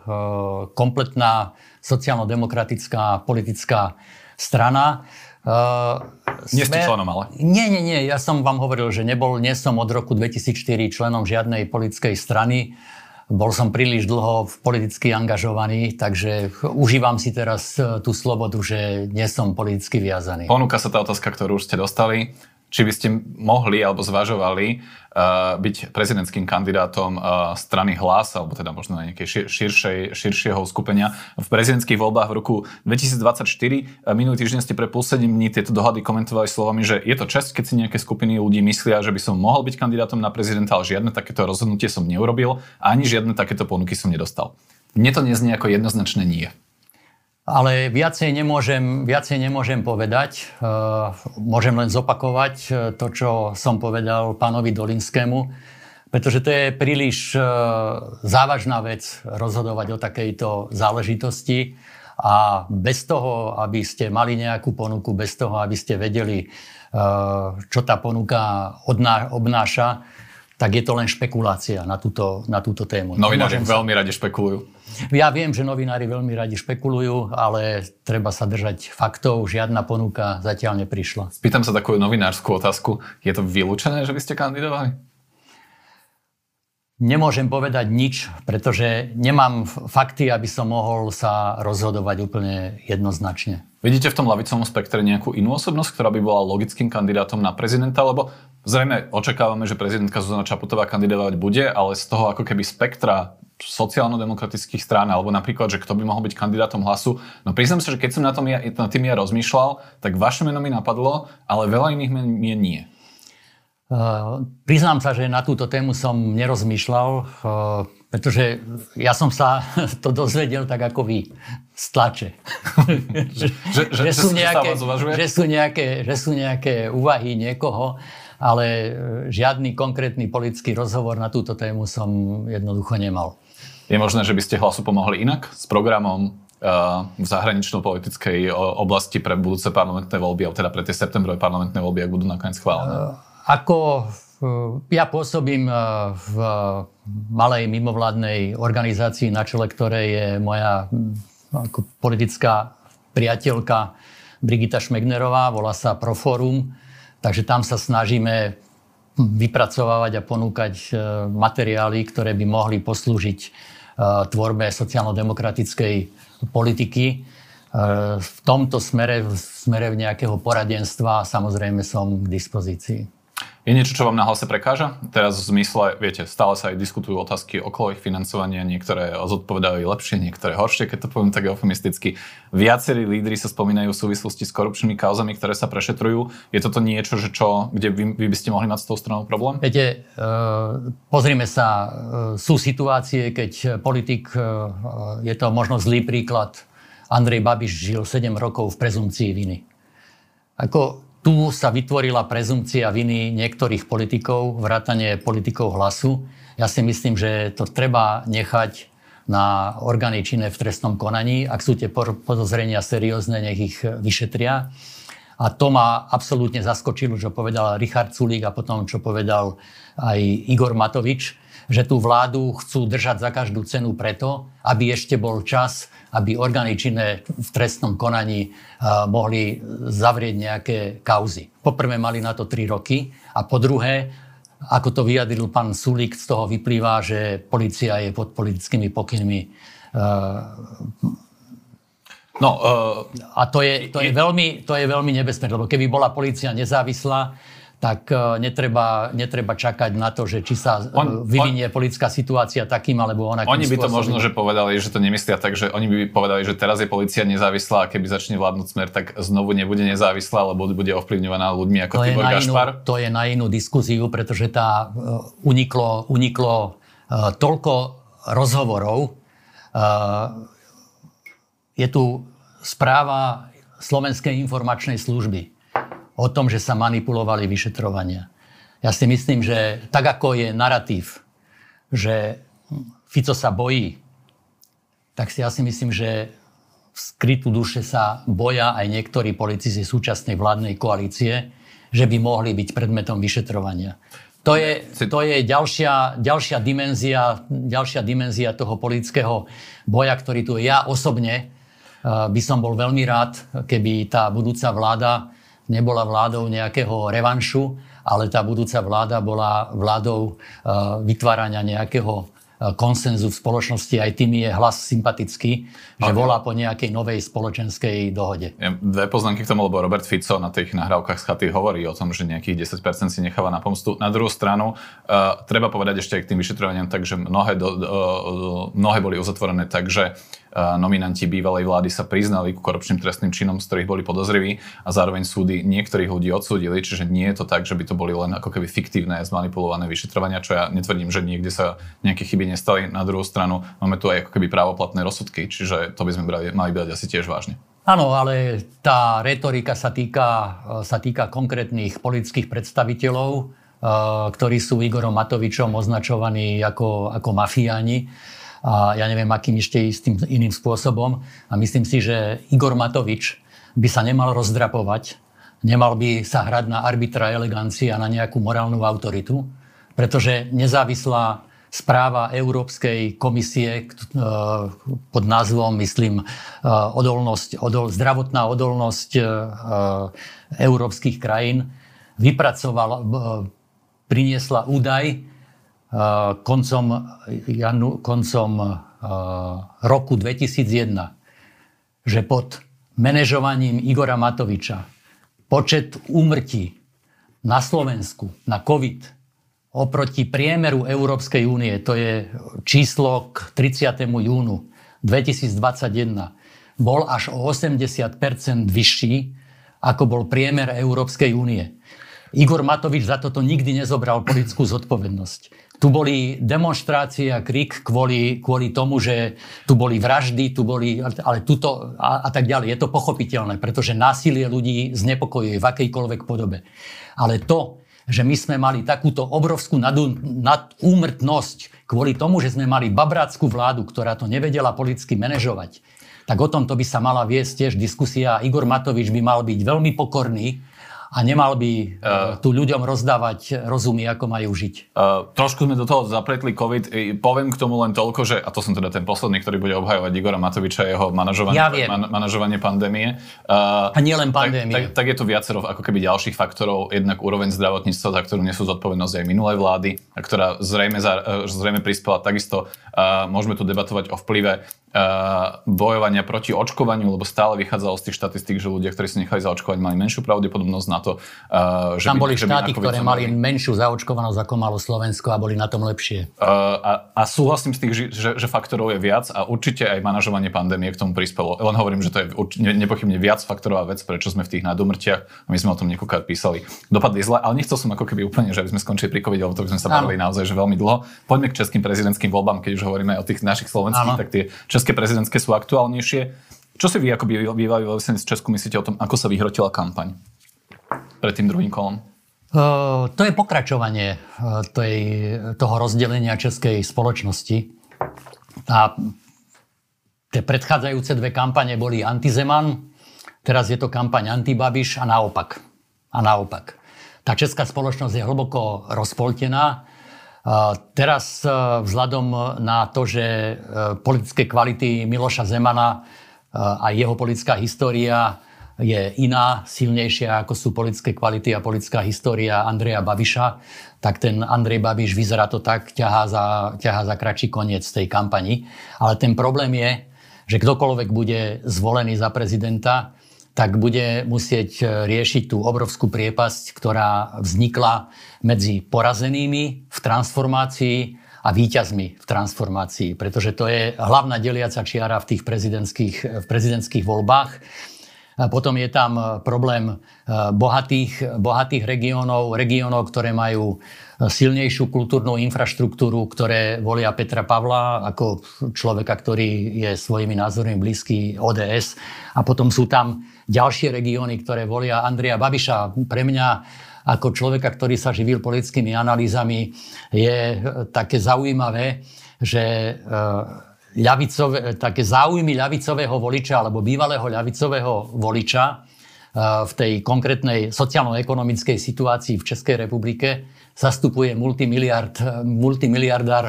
kompletná sociálno-demokratická politická strana. Nie ste členom, ale? Nie, nie, nie. Ja som vám hovoril, že nebol, nie som od roku 2004 členom žiadnej politickej strany. Bol som príliš dlho politicky angažovaný, takže užívam si teraz e, tú slobodu, že nie som politicky viazaný. Ponúka sa tá otázka, ktorú už ste dostali či by ste mohli alebo zvažovali uh, byť prezidentským kandidátom uh, strany Hlas, alebo teda možno na nejakej širšej, širšieho skupenia v prezidentských voľbách v roku 2024. Uh, minulý týždeň ste pre plus 7 dní tieto dohady komentovali slovami, že je to čest, keď si nejaké skupiny ľudí myslia, že by som mohol byť kandidátom na prezidenta, ale žiadne takéto rozhodnutie som neurobil a ani žiadne takéto ponuky som nedostal. Mne to neznie ako jednoznačné nie. Ale viacej nemôžem, viacej nemôžem povedať. E, môžem len zopakovať e, to, čo som povedal pánovi Dolinskému, pretože to je príliš e, závažná vec rozhodovať o takejto záležitosti a bez toho, aby ste mali nejakú ponuku, bez toho, aby ste vedeli, čo tá ponuka obnáša, tak je to len špekulácia na túto, na túto tému. Novinári sa... veľmi radi špekulujú. Ja viem, že novinári veľmi radi špekulujú, ale treba sa držať faktov. Žiadna ponuka zatiaľ neprišla. Spýtam sa takú novinárskú otázku. Je to vylúčené, že by ste kandidovali? Nemôžem povedať nič, pretože nemám fakty, aby som mohol sa rozhodovať úplne jednoznačne. Vidíte v tom lavicovom spektre nejakú inú osobnosť, ktorá by bola logickým kandidátom na prezidenta? Lebo zrejme očakávame, že prezidentka Zuzana Čaputová kandidovať bude, ale z toho ako keby spektra sociálno-demokratických strán, alebo napríklad, že kto by mohol byť kandidátom hlasu. No priznám sa, že keď som na tom ja, na tým ja rozmýšľal, tak vaše meno mi napadlo, ale veľa iných mien nie. Uh, priznám sa, že na túto tému som nerozmýšľal. Uh, pretože ja som sa (laughs) to dozvedel tak ako vy, z tlače. (laughs) že, že, že, že, sú nejaké, že, sú nejaké, že sú nejaké úvahy niekoho, ale e, žiadny konkrétny politický rozhovor na túto tému som jednoducho nemal. Je možné, že by ste hlasu pomohli inak s programom uh, v zahranično-politickej oblasti pre budúce parlamentné voľby, alebo teda pre tie septembrové parlamentné voľby, ak budú nakoniec schválené? Uh, ako ja pôsobím v malej mimovládnej organizácii, na čele ktorej je moja ako politická priateľka Brigita Šmegnerová, volá sa Proforum, takže tam sa snažíme vypracovávať a ponúkať materiály, ktoré by mohli poslúžiť tvorbe sociálno-demokratickej politiky. E, v tomto smere, v smere nejakého poradenstva samozrejme som k dispozícii. Je niečo, čo vám na hlase prekáža? Teraz v zmysle, viete, stále sa aj diskutujú otázky okolo ich financovania, niektoré zodpovedajú lepšie, niektoré horšie, keď to poviem tak eufemisticky. Viacerí lídry sa spomínajú v súvislosti s korupčnými kauzami, ktoré sa prešetrujú. Je toto niečo, že čo, kde vy, vy by ste mohli mať s tou stranou problém? Viete, uh, pozrime sa, uh, sú situácie, keď politik, uh, je to možno zlý príklad, Andrej Babiš žil 7 rokov v prezumcii viny. Ako tu sa vytvorila prezumcia viny niektorých politikov, vrátanie politikov hlasu. Ja si myslím, že to treba nechať na orgány činné v trestnom konaní. Ak sú tie podozrenia seriózne, nech ich vyšetria. A to ma absolútne zaskočilo, čo povedal Richard Sulík a potom, čo povedal aj Igor Matovič, že tú vládu chcú držať za každú cenu preto, aby ešte bol čas aby orgány činné v trestnom konaní mohli zavrieť nejaké kauzy. Poprvé mali na to 3 roky a po druhé, ako to vyjadril pán Sulík, z toho vyplýva, že policia je pod politickými pokynmi No, uh, a to je, to, je veľmi, to je veľmi nebezpečné, lebo keby bola policia nezávislá, tak e, netreba, netreba čakať na to, že či sa e, on, vyvinie on, politická situácia takým alebo onakým Oni by to možno, že povedali, že to nemyslia tak, že oni by povedali, že teraz je policia nezávislá a keby začne vládnuť smer, tak znovu nebude nezávislá, lebo bude ovplyvňovaná ľuďmi ako Tibor Gašpar. To je na inú diskusiu, pretože tá uh, uniklo, uniklo uh, toľko rozhovorov. Uh, je tu správa Slovenskej informačnej služby o tom, že sa manipulovali vyšetrovania. Ja si myslím, že tak ako je narratív, že Fico sa bojí, tak si ja si myslím, že v skrytú duše sa boja aj niektorí politici súčasnej vládnej koalície, že by mohli byť predmetom vyšetrovania. To je, to je ďalšia, ďalšia, dimenzia, ďalšia dimenzia toho politického boja, ktorý tu je. Ja osobne uh, by som bol veľmi rád, keby tá budúca vláda nebola vládou nejakého revanšu, ale tá budúca vláda bola vládou eh, vytvárania nejakého eh, konsenzu v spoločnosti. Aj tým je hlas sympatický, že volá po nejakej novej spoločenskej dohode. Ja, dve poznámky k tomu, lebo Robert Fico na tých nahrávkach z chaty hovorí o tom, že nejakých 10% si necháva na pomstu. Na druhú stranu, uh, treba povedať ešte aj k tým vyšetrovaniam, takže mnohé, do, uh, mnohé boli uzatvorené takže nominanti bývalej vlády sa priznali ku korupčným trestným činom, z ktorých boli podozriví a zároveň súdy niektorých ľudí odsúdili, čiže nie je to tak, že by to boli len ako keby fiktívne, zmanipulované vyšetrovania, čo ja netvrdím, že niekde sa nejaké chyby nestali. Na druhú stranu máme tu aj ako keby právoplatné rozsudky, čiže to by sme brali, mali brať asi tiež vážne. Áno, ale tá retorika sa týka, sa týka konkrétnych politických predstaviteľov, ktorí sú Igorom Matovičom označovaní ako, ako mafiáni a ja neviem, akým ešte istým iným spôsobom. A myslím si, že Igor Matovič by sa nemal rozdrapovať, nemal by sa hrať na arbitra elegancie a na nejakú morálnu autoritu, pretože nezávislá správa Európskej komisie e, pod názvom, myslím, e, odolnosť, odol, zdravotná odolnosť e, európskych krajín vypracovala, priniesla údaj, koncom, janu, koncom roku 2001, že pod manažovaním Igora Matoviča počet úmrtí na Slovensku na COVID oproti priemeru Európskej únie, to je číslo k 30. júnu 2021, bol až o 80% vyšší, ako bol priemer Európskej únie. Igor Matovič za toto nikdy nezobral politickú zodpovednosť. Tu boli demonstrácie a krik kvôli, kvôli tomu, že tu boli vraždy, tu boli, ale tuto a, a tak ďalej. Je to pochopiteľné, pretože násilie ľudí znepokojuje v akejkoľvek podobe. Ale to, že my sme mali takúto obrovskú nadúmrtnosť kvôli tomu, že sme mali babrácku vládu, ktorá to nevedela politicky manažovať, tak o tomto by sa mala viesť tiež diskusia. Igor Matovič by mal byť veľmi pokorný a nemal by uh, tu ľuďom rozdávať rozumy, ako majú žiť. Uh, trošku sme do toho zapletli COVID. Poviem k tomu len toľko, že, a to som teda ten posledný, ktorý bude obhajovať Igora Matoviča, jeho manažovanie, ja man, manažovanie pandémie. Uh, a nie len pandémie. Tak, tak, tak je tu viacero ako keby ďalších faktorov. Jednak úroveň zdravotníctva, za ktorú nesú zodpovednosť aj minulé vlády, ktorá zrejme, za, zrejme prispela takisto. Uh, môžeme tu debatovať o vplyve bojovania proti očkovaniu, lebo stále vychádzalo z tých štatistík, že ľudia, ktorí si nechali zaočkovať, mali menšiu pravdepodobnosť na to, uh, že Tam by, boli že štáty, ktoré mali menšiu zaočkovanosť ako malo Slovensko a boli na tom lepšie. Uh, a, a súhlasím s tých, že, že faktorov je viac a určite aj manažovanie pandémie k tomu prispelo. Len hovorím, že to je ne, nepochybne viac faktorová vec, prečo sme v tých nadumrtiach a my sme o tom niekoľkokrát písali. Dopadli zle, ale nechcel som ako keby úplne, že aby sme skončili pri COVID, lebo to by sme sa bavili naozaj že veľmi dlho. Poďme k českým prezidentským voľbám, keď už hovoríme o tých našich slovenských, tak tie české prezidentské sú aktuálnejšie. Čo si vy ako bývalý veľvyslanec z Česku myslíte o tom, ako sa vyhrotila kampaň pred tým druhým kolom? Uh, to je pokračovanie uh, tej, toho rozdelenia českej spoločnosti. A tie predchádzajúce dve kampane boli antizeman, teraz je to kampaň antibabiš a naopak. A naopak. Tá česká spoločnosť je hlboko rozpoltená. Teraz e, vzhľadom na to, že e, politické kvality Miloša Zemana e, a jeho politická história je iná, silnejšia ako sú politické kvality a politická história Andreja Babiša, tak ten Andrej Babiš vyzerá to tak, ťahá za, ťahá za kratší koniec tej kampani. Ale ten problém je, že kdokoľvek bude zvolený za prezidenta, tak bude musieť e, riešiť tú obrovskú priepasť, ktorá vznikla medzi porazenými v transformácii a výťazmi v transformácii, pretože to je hlavná deliaca čiara v tých prezidentských, v prezidentských voľbách. Potom je tam e, problém e, bohatých, bohatých regiónov, regiónov, ktoré majú silnejšiu kultúrnu infraštruktúru, ktoré volia Petra Pavla ako človeka, ktorý je svojimi názormi blízky ODS. A potom sú tam ďalšie regióny, ktoré volia Andreja Babiša. Pre mňa ako človeka, ktorý sa živil politickými analýzami, je e, také zaujímavé, že e, ľavicové, také záujmy ľavicového voliča alebo bývalého ľavicového voliča e, v tej konkrétnej sociálno-ekonomickej situácii v Českej republike zastupuje multimiliard, multimiliardár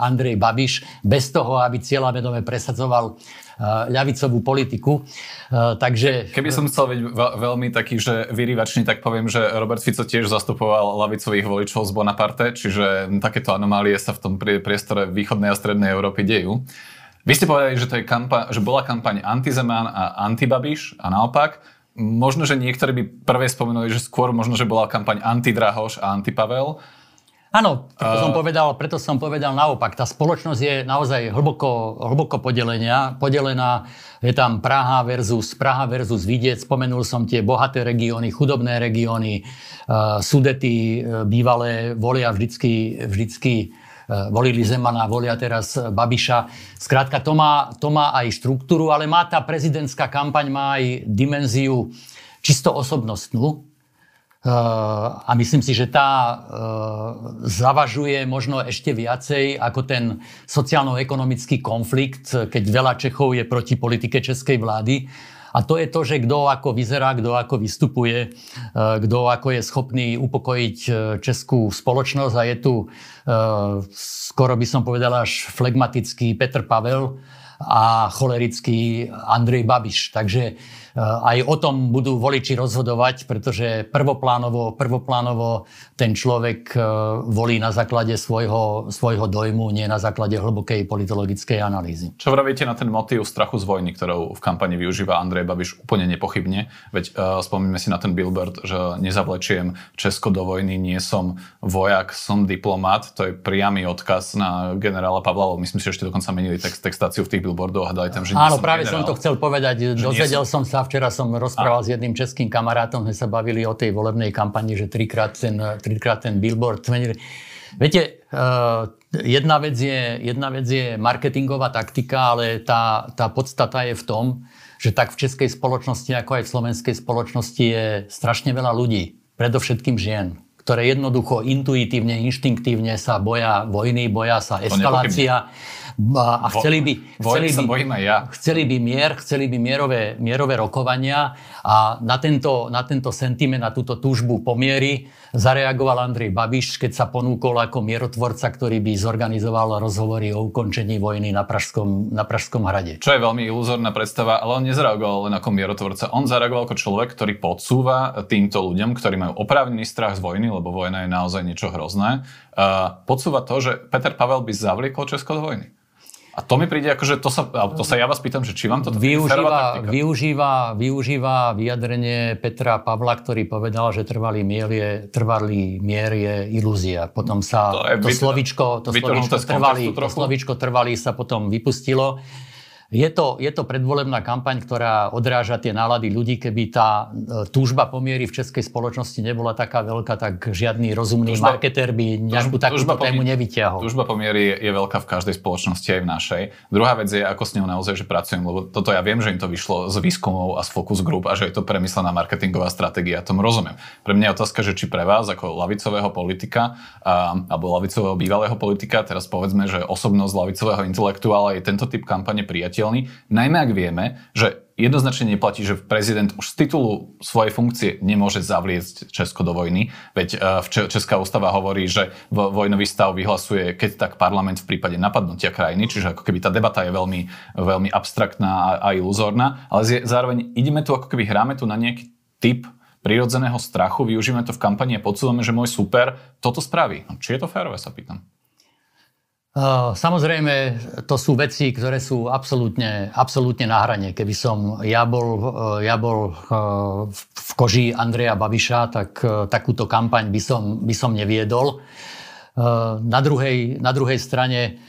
Andrej Babiš bez toho, aby cieľavedome presadzoval ľavicovú politiku. Takže... Keby som chcel byť veľmi taký, že vyrývačný, tak poviem, že Robert Fico tiež zastupoval lavicových voličov z Bonaparte, čiže takéto anomálie sa v tom priestore východnej a strednej Európy dejú. Vy ste povedali, že, to je kampa- že bola kampaň antizeman a antibabiš a naopak. Možno, že niektorí by prvé spomenuli, že skôr možno, že bola kampaň antidrahoš a antipavel. Áno, preto, uh... som povedal, preto som povedal naopak. Tá spoločnosť je naozaj hlboko, hlboko podelenia, podelená. Je tam Praha versus Praha versus Vidiec. Spomenul som tie bohaté regióny, chudobné regióny. Uh, Sudety uh, bývalé volia vždycky, vždycky volili Zemana, volia teraz Babiša. Skrátka, to má, to má aj štruktúru, ale má tá prezidentská kampaň má aj dimenziu čisto osobnostnú Eh, a myslím si, že tá eh, zavažuje možno ešte viacej ako ten sociálno-ekonomický konflikt, keď veľa Čechov je proti politike českej vlády. A to je to, že kto ako vyzerá, kto ako vystupuje, eh, kto ako je schopný upokojiť českú spoločnosť. A je tu skoro by som povedal až flegmatický Petr Pavel, a cholerický Andrej Babiš. Takže e, aj o tom budú voliči rozhodovať, pretože prvoplánovo, prvoplánovo ten človek e, volí na základe svojho, svojho dojmu, nie na základe hlbokej politologickej analýzy. Čo vravíte na ten motív strachu z vojny, ktorou v kampani využíva Andrej Babiš úplne nepochybne? Veď uh, spomíname si na ten billboard, že nezavlečiem Česko do vojny, nie som vojak, som diplomat. To je priamy odkaz na generála Pavla, myslím si, že ešte dokonca menili text, textáciu v tých billboardoch a dali tam, že Áno, práve generál. som to chcel povedať. Dozvedel som sa, včera som rozprával a. s jedným českým kamarátom, sme sa bavili o tej volebnej kampani, že trikrát ten, trikrát ten billboard. Viete, uh, jedna, vec je, jedna vec je marketingová taktika, ale tá, tá podstata je v tom, že tak v českej spoločnosti, ako aj v slovenskej spoločnosti je strašne veľa ľudí, predovšetkým žien, ktoré jednoducho intuitívne, inštinktívne sa boja vojny, boja sa eskalácia a chceli by, chceli by, ja. chceli by mier, chceli by mierové, mierové rokovania a na tento, na tento sentiment, na túto túžbu pomiery zareagoval Andrej Babiš, keď sa ponúkol ako mierotvorca, ktorý by zorganizoval rozhovory o ukončení vojny na Pražskom, na Pražskom hrade. Čo je veľmi iluzórna predstava, ale on nezareagoval len ako mierotvorca. On zareagoval ako človek, ktorý podsúva týmto ľuďom, ktorí majú oprávnený strach z vojny, lebo vojna je naozaj niečo hrozné, podsúva to, že Peter Pavel by zavliekol Česko do vojny. A to mi príde, akože to sa, to sa ja vás pýtam, že či vám toto využíva, využíva, využíva vyjadrenie Petra Pavla, ktorý povedal, že trvalý mier je, trvalý mier je ilúzia. Potom sa to, je, to, slovičko, to, slovičko, trvalý, to slovičko trvalý sa potom vypustilo. Je to, je to predvolebná kampaň, ktorá odráža tie nálady ľudí. Keby tá e, túžba pomiery v českej spoločnosti nebola taká veľká, tak žiadny rozumný túžba, marketer by nejakú takúto tému nevyťahol. Túžba pomiery je veľká v každej spoločnosti, aj v našej. Druhá vec je, ako s ňou naozaj že pracujem, lebo toto ja viem, že im to vyšlo z výskumov a z focus group a že je to premyslená marketingová stratégia. Tomu rozumiem. Pre mňa je otázka, že či pre vás ako lavicového politika a, alebo lavicového bývalého politika, teraz povedzme, že osobnosť lavicového intelektuála je tento typ kampane priateľ priateľný, najmä ak vieme, že jednoznačne neplatí, že prezident už z titulu svojej funkcie nemôže zavliecť Česko do vojny. Veď e, Česká ústava hovorí, že vojnový stav vyhlasuje, keď tak parlament v prípade napadnutia krajiny, čiže ako keby tá debata je veľmi, veľmi abstraktná a, iluzórna, ale zároveň ideme tu ako keby hráme tu na nejaký typ prirodzeného strachu, využijeme to v kampani a podsúvame, že môj super toto spraví. No, či je to férové, sa pýtam. Samozrejme, to sú veci, ktoré sú absolútne, absolútne na hrane. Keby som ja bol, ja bol v koži Andreja Babiša, tak takúto kampaň by som, by som neviedol. Na druhej, na druhej strane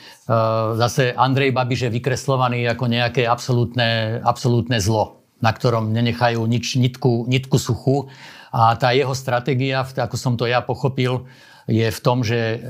zase Andrej Babiš je vykreslovaný ako nejaké absolútne, absolútne zlo, na ktorom nenechajú nič, nitku, nitku suchu. A tá jeho stratégia, ako som to ja pochopil, je v tom, že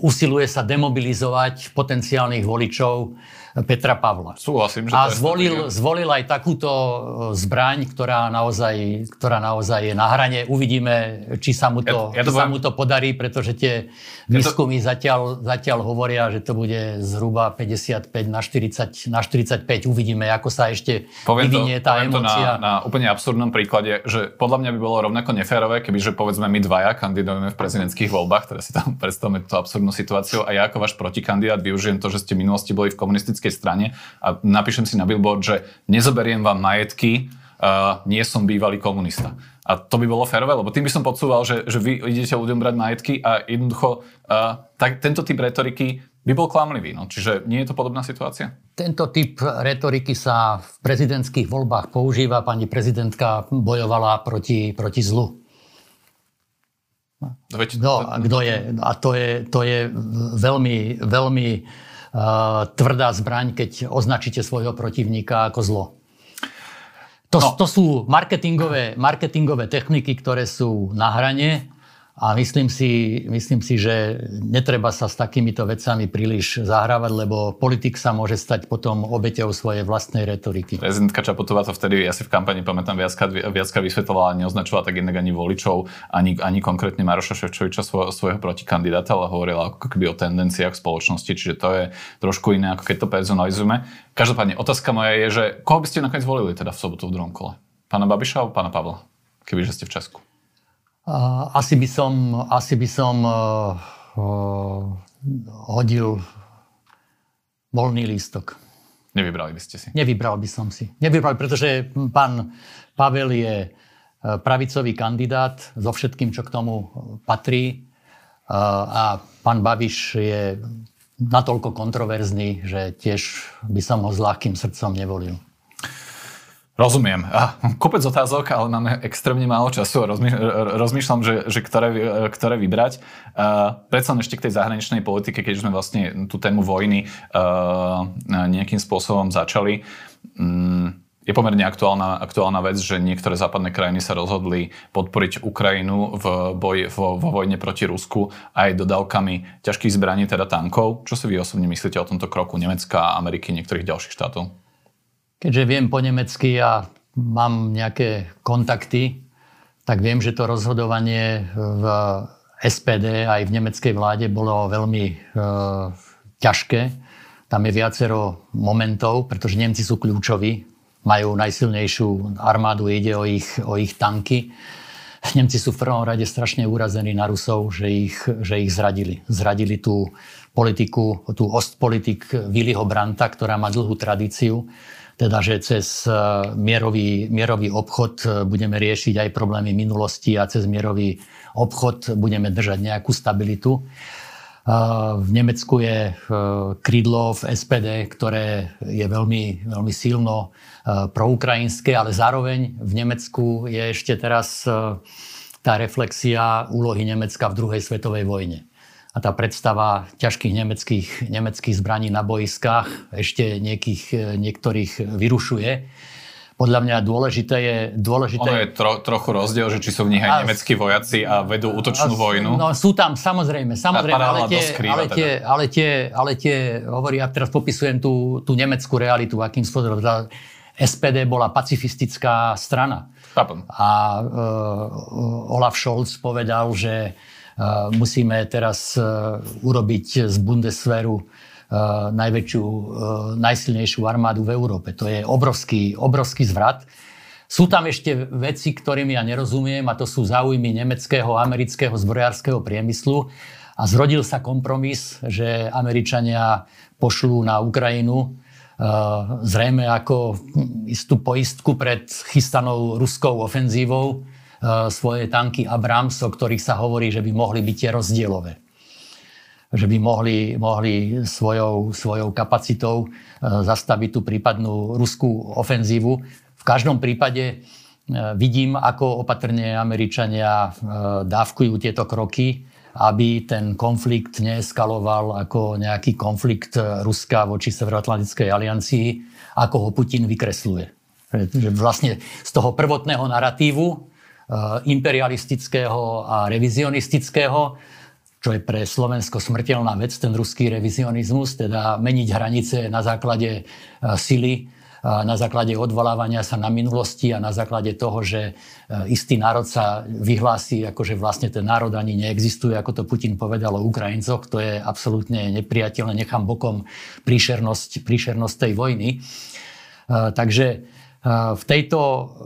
usiluje sa demobilizovať potenciálnych voličov Petra Pavla. Súhlasím, že A zvolil, zvolil aj takúto e, zbraň, ktorá naozaj, ktorá naozaj je na hrane. Uvidíme, či sa mu to, ja, ja to, sa mu to podarí, pretože tie ja výskumy to... zatiaľ, zatiaľ hovoria, že to bude zhruba 55 na 40, na 45. Uvidíme, ako sa ešte poviem vyvinie to, tá emócia. To na, na úplne absurdnom príklade, že podľa mňa by bolo rovnako neférové, kebyže povedzme my dvaja kandidujeme v prezidentských voľbách, teda si tam (laughs) predstavme túto absurdnú situáciu a ja ako váš protikandidát využijem to, že ste v minulosti boli v komunistickej politickej strane a napíšem si na billboard, že nezoberiem vám majetky, uh, nie som bývalý komunista. A to by bolo férové, lebo tým by som podsúval, že, že vy idete ľuďom brať majetky a jednoducho uh, tak, tento typ retoriky by bol klamlivý. No. Čiže nie je to podobná situácia? Tento typ retoriky sa v prezidentských voľbách používa. Pani prezidentka bojovala proti, proti zlu. No, no a kto je? A to je, to je veľmi, veľmi tvrdá zbraň, keď označíte svojho protivníka ako zlo. To, no. to sú marketingové, marketingové techniky, ktoré sú na hrane a myslím si, myslím si, že netreba sa s takýmito vecami príliš zahrávať, lebo politik sa môže stať potom obeťou svojej vlastnej retoriky. Prezidentka Čaputová to vtedy, ja si v kampani pamätám, viacka, viacka vysvetovala, neoznačovala tak inak ani voličov, ani, ani konkrétne Maroša Ševčoviča svoj, svojho protikandidáta, ale hovorila ako keby o tendenciách spoločnosti, čiže to je trošku iné, ako keď to personalizujeme. Každopádne, otázka moja je, že koho by ste nakoniec volili teda v sobotu v druhom kole? Pána Babiša alebo pána Pavla? Kebyže ste v Česku. Asi by som, asi by som uh, uh, hodil voľný lístok. Nevybrali by ste si? Nevybral by som si. Nevybral, pretože pán Pavel je e, pravicový kandidát so všetkým, čo k tomu patrí. A pán Babiš je natoľko kontroverzný, že tiež by som ho s ľahkým srdcom nevolil. Rozumiem. Kopec otázok, ale máme extrémne málo času a rozmýšľam, že, že ktoré, ktoré vybrať. predsa ešte k tej zahraničnej politike, keď sme vlastne tú tému vojny nejakým spôsobom začali. Mm, je pomerne aktuálna, aktuálna vec, že niektoré západné krajiny sa rozhodli podporiť Ukrajinu v boji, vo, vo vojne proti Rusku aj dodávkami ťažkých zbraní, teda tankov. Čo si vy osobne myslíte o tomto kroku Nemecka, Ameriky, niektorých ďalších štátov? Keďže viem po nemecky a mám nejaké kontakty, tak viem, že to rozhodovanie v SPD aj v nemeckej vláde bolo veľmi e, ťažké. Tam je viacero momentov, pretože Nemci sú kľúčoví, majú najsilnejšiu armádu, ide o ich, o ich tanky. Nemci sú v prvom rade strašne urazení na Rusov, že ich, že ich zradili. Zradili tú politiku, tú ostpolitik Willyho Branta, ktorá má dlhú tradíciu teda že cez e, mierový, mierový obchod e, budeme riešiť aj problémy minulosti a cez mierový obchod budeme držať nejakú stabilitu. E, v Nemecku je krídlo v SPD, ktoré je veľmi, veľmi silno proukrajinské, ale zároveň v Nemecku je ešte teraz tá reflexia úlohy Nemecka v druhej svetovej vojne a tá predstava ťažkých nemeckých, nemeckých zbraní na boiskách ešte niekých, niektorých vyrušuje. Podľa mňa dôležité je... Dôležité... Ono je tro, trochu rozdiel, že či sú v nich aj a, nemeckí vojaci a vedú útočnú a, vojnu. No sú tam, samozrejme, samozrejme, ale tie, ale, tie, teda. ale, tie, ale tie, hovorí, ja teraz popisujem tú, tú nemeckú realitu, akým spôsobom. SPD bola pacifistická strana. Chápem. A uh, Olaf Scholz povedal, že musíme teraz e, urobiť z Bundeswehru e, najväčšiu, e, najsilnejšiu armádu v Európe. To je obrovský, obrovský zvrat. Sú tam ešte veci, ktorým ja nerozumiem, a to sú záujmy nemeckého, amerického zbrojárskeho priemyslu. A zrodil sa kompromis, že Američania pošlú na Ukrajinu zrejme ako istú poistku pred chystanou ruskou ofenzívou svoje tanky Abrams, o ktorých sa hovorí, že by mohli byť tie rozdielové že by mohli, mohli svojou, svojou kapacitou e, zastaviť tú prípadnú ruskú ofenzívu. V každom prípade e, vidím, ako opatrne Američania dávkujú tieto kroky, aby ten konflikt neeskaloval ako nejaký konflikt Ruska voči Severoatlantickej aliancii, ako ho Putin vykresluje. Že vlastne z toho prvotného narratívu, imperialistického a revizionistického, čo je pre Slovensko smrteľná vec, ten ruský revizionizmus, teda meniť hranice na základe eh, sily, na základe odvolávania sa na minulosti a na základe toho, že eh, istý národ sa vyhlási, ako že vlastne ten národ ani neexistuje, ako to Putin povedal o Ukrajincoch, to je absolútne nepriateľné, nechám bokom príšernosť, príšernosť tej vojny. Takže v tejto,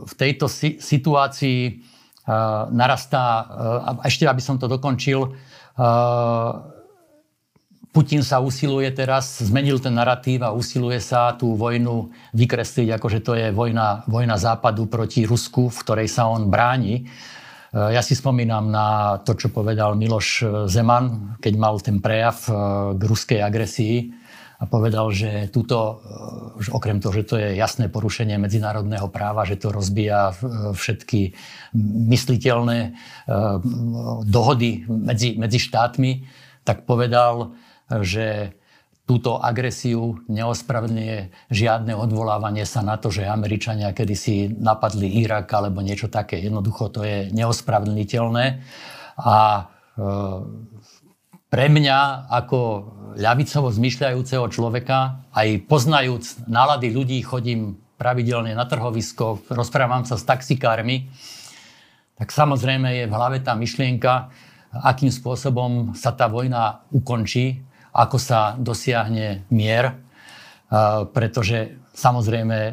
v tejto situácii narastá, a ešte aby som to dokončil, Putin sa usiluje teraz, zmenil ten narratív a usiluje sa tú vojnu vykresliť, ako že to je vojna, vojna západu proti Rusku, v ktorej sa on bráni. Ja si spomínam na to, čo povedal Miloš Zeman, keď mal ten prejav k ruskej agresii a povedal, že túto, e, že okrem toho, že to je jasné porušenie medzinárodného práva, že to rozbíja e, všetky mysliteľné e, dohody medzi, medzi štátmi, tak povedal, že túto agresiu neospravedlňuje žiadne odvolávanie sa na to, že Američania kedysi napadli Irak alebo niečo také. Jednoducho to je neospravedlniteľné. A pre mňa ako ľavicovo zmyšľajúceho človeka, aj poznajúc nálady ľudí, chodím pravidelne na trhovisko, rozprávam sa s taxikármi, tak samozrejme je v hlave tá myšlienka, akým spôsobom sa tá vojna ukončí, ako sa dosiahne mier, pretože samozrejme e,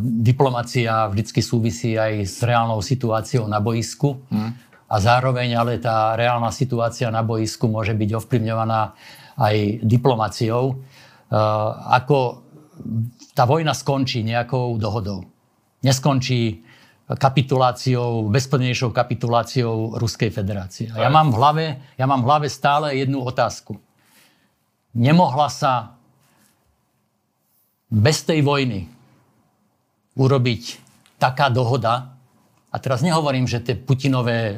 diplomacia vždy súvisí aj s reálnou situáciou na boisku. Mm a zároveň ale tá reálna situácia na boisku môže byť ovplyvňovaná aj diplomáciou. E, ako tá vojna skončí nejakou dohodou. Neskončí kapituláciou, bezpodmienečnou kapituláciou Ruskej federácie. A ja mám, v hlave, ja mám v hlave stále jednu otázku. Nemohla sa bez tej vojny urobiť taká dohoda, a teraz nehovorím, že tie Putinové e,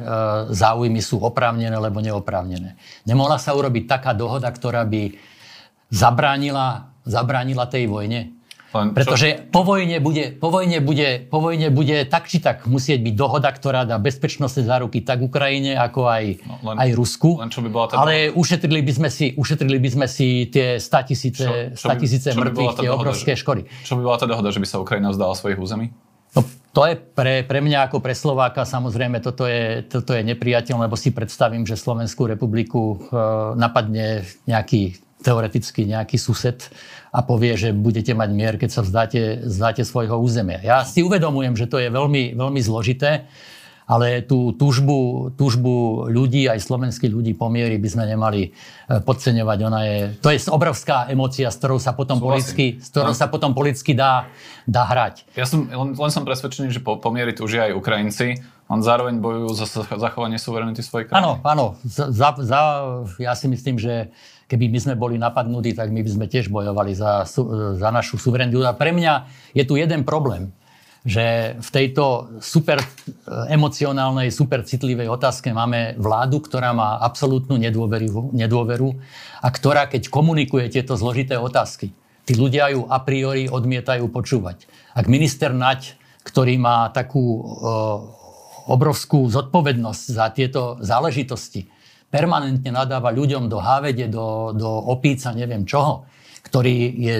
záujmy sú oprávnené alebo neoprávnené. Nemohla sa urobiť taká dohoda, ktorá by zabránila, zabránila tej vojne? Len Pretože po vojne, bude, po, vojne bude, po vojne bude tak či tak musieť byť dohoda, ktorá dá bezpečnostné záruky tak Ukrajine, ako aj, no, len, aj Rusku. Len čo by bola tá Ale ušetrili by sme si, ušetrili by sme si tie 100 tisíce, čo, čo 100 tisíce mŕtvych, tie obrovské že, škody. Čo by bola tá dohoda, že by sa Ukrajina vzdala svojich území? No, to je pre, pre mňa ako pre Slováka samozrejme toto je, toto je nepriateľné, lebo si predstavím, že Slovenskú republiku e, napadne nejaký teoreticky nejaký sused a povie, že budete mať mier, keď sa vzdáte, vzdáte svojho územia. Ja si uvedomujem, že to je veľmi, veľmi zložité, ale tú túžbu, túžbu ľudí, aj slovenských ľudí po miery by sme nemali e, podceňovať. Ona je, to je obrovská emocia, s ktorou sa potom, politicky, s ktorou sa potom politicky dá, dá hrať. Ja som, len, len som presvedčený, že po, po miery túžia aj Ukrajinci, len zároveň bojujú za zachovanie suverenity svojej krajiny. Áno, áno. Za, za, ja si myslím, že keby my sme boli napadnutí, tak my by sme tiež bojovali za, za našu suverenitu. A pre mňa je tu jeden problém, že v tejto super emocionálnej, super citlivej otázke máme vládu, ktorá má absolútnu nedôveru, nedôveru a ktorá, keď komunikuje tieto zložité otázky, tí ľudia ju a priori odmietajú počúvať. Ak minister Naď, ktorý má takú obrovskú zodpovednosť za tieto záležitosti, permanentne nadáva ľuďom do hávede, do, do opíca, neviem čoho, ktorý je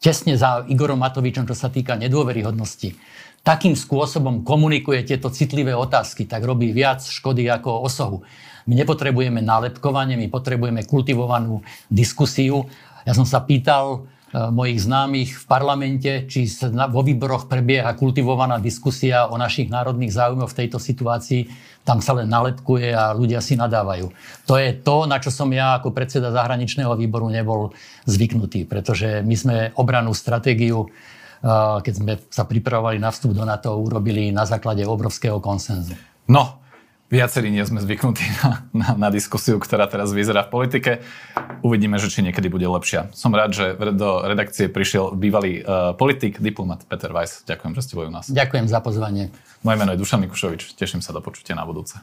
tesne za Igorom Matovičom, čo sa týka nedôveryhodnosti, takým spôsobom komunikuje tieto citlivé otázky, tak robí viac škody ako osohu. My nepotrebujeme nálepkovanie, my potrebujeme kultivovanú diskusiu. Ja som sa pýtal mojich známych v parlamente, či vo výboroch prebieha kultivovaná diskusia o našich národných záujmoch v tejto situácii, tam sa len nalepkuje a ľudia si nadávajú. To je to, na čo som ja ako predseda zahraničného výboru nebol zvyknutý, pretože my sme obranú stratégiu eh, keď sme sa pripravovali na vstup do NATO, urobili na základe obrovského konsenzu. No, viacerí nie sme zvyknutí na, na, na diskusiu, ktorá teraz vyzerá v politike. Uvidíme, že či niekedy bude lepšia. Som rád, že do redakcie prišiel bývalý uh, politik, diplomat Peter Weiss. Ďakujem, že ste boli u nás. Ďakujem za pozvanie. Moje meno je Dušan Mikušovič. Teším sa do počutia na budúce.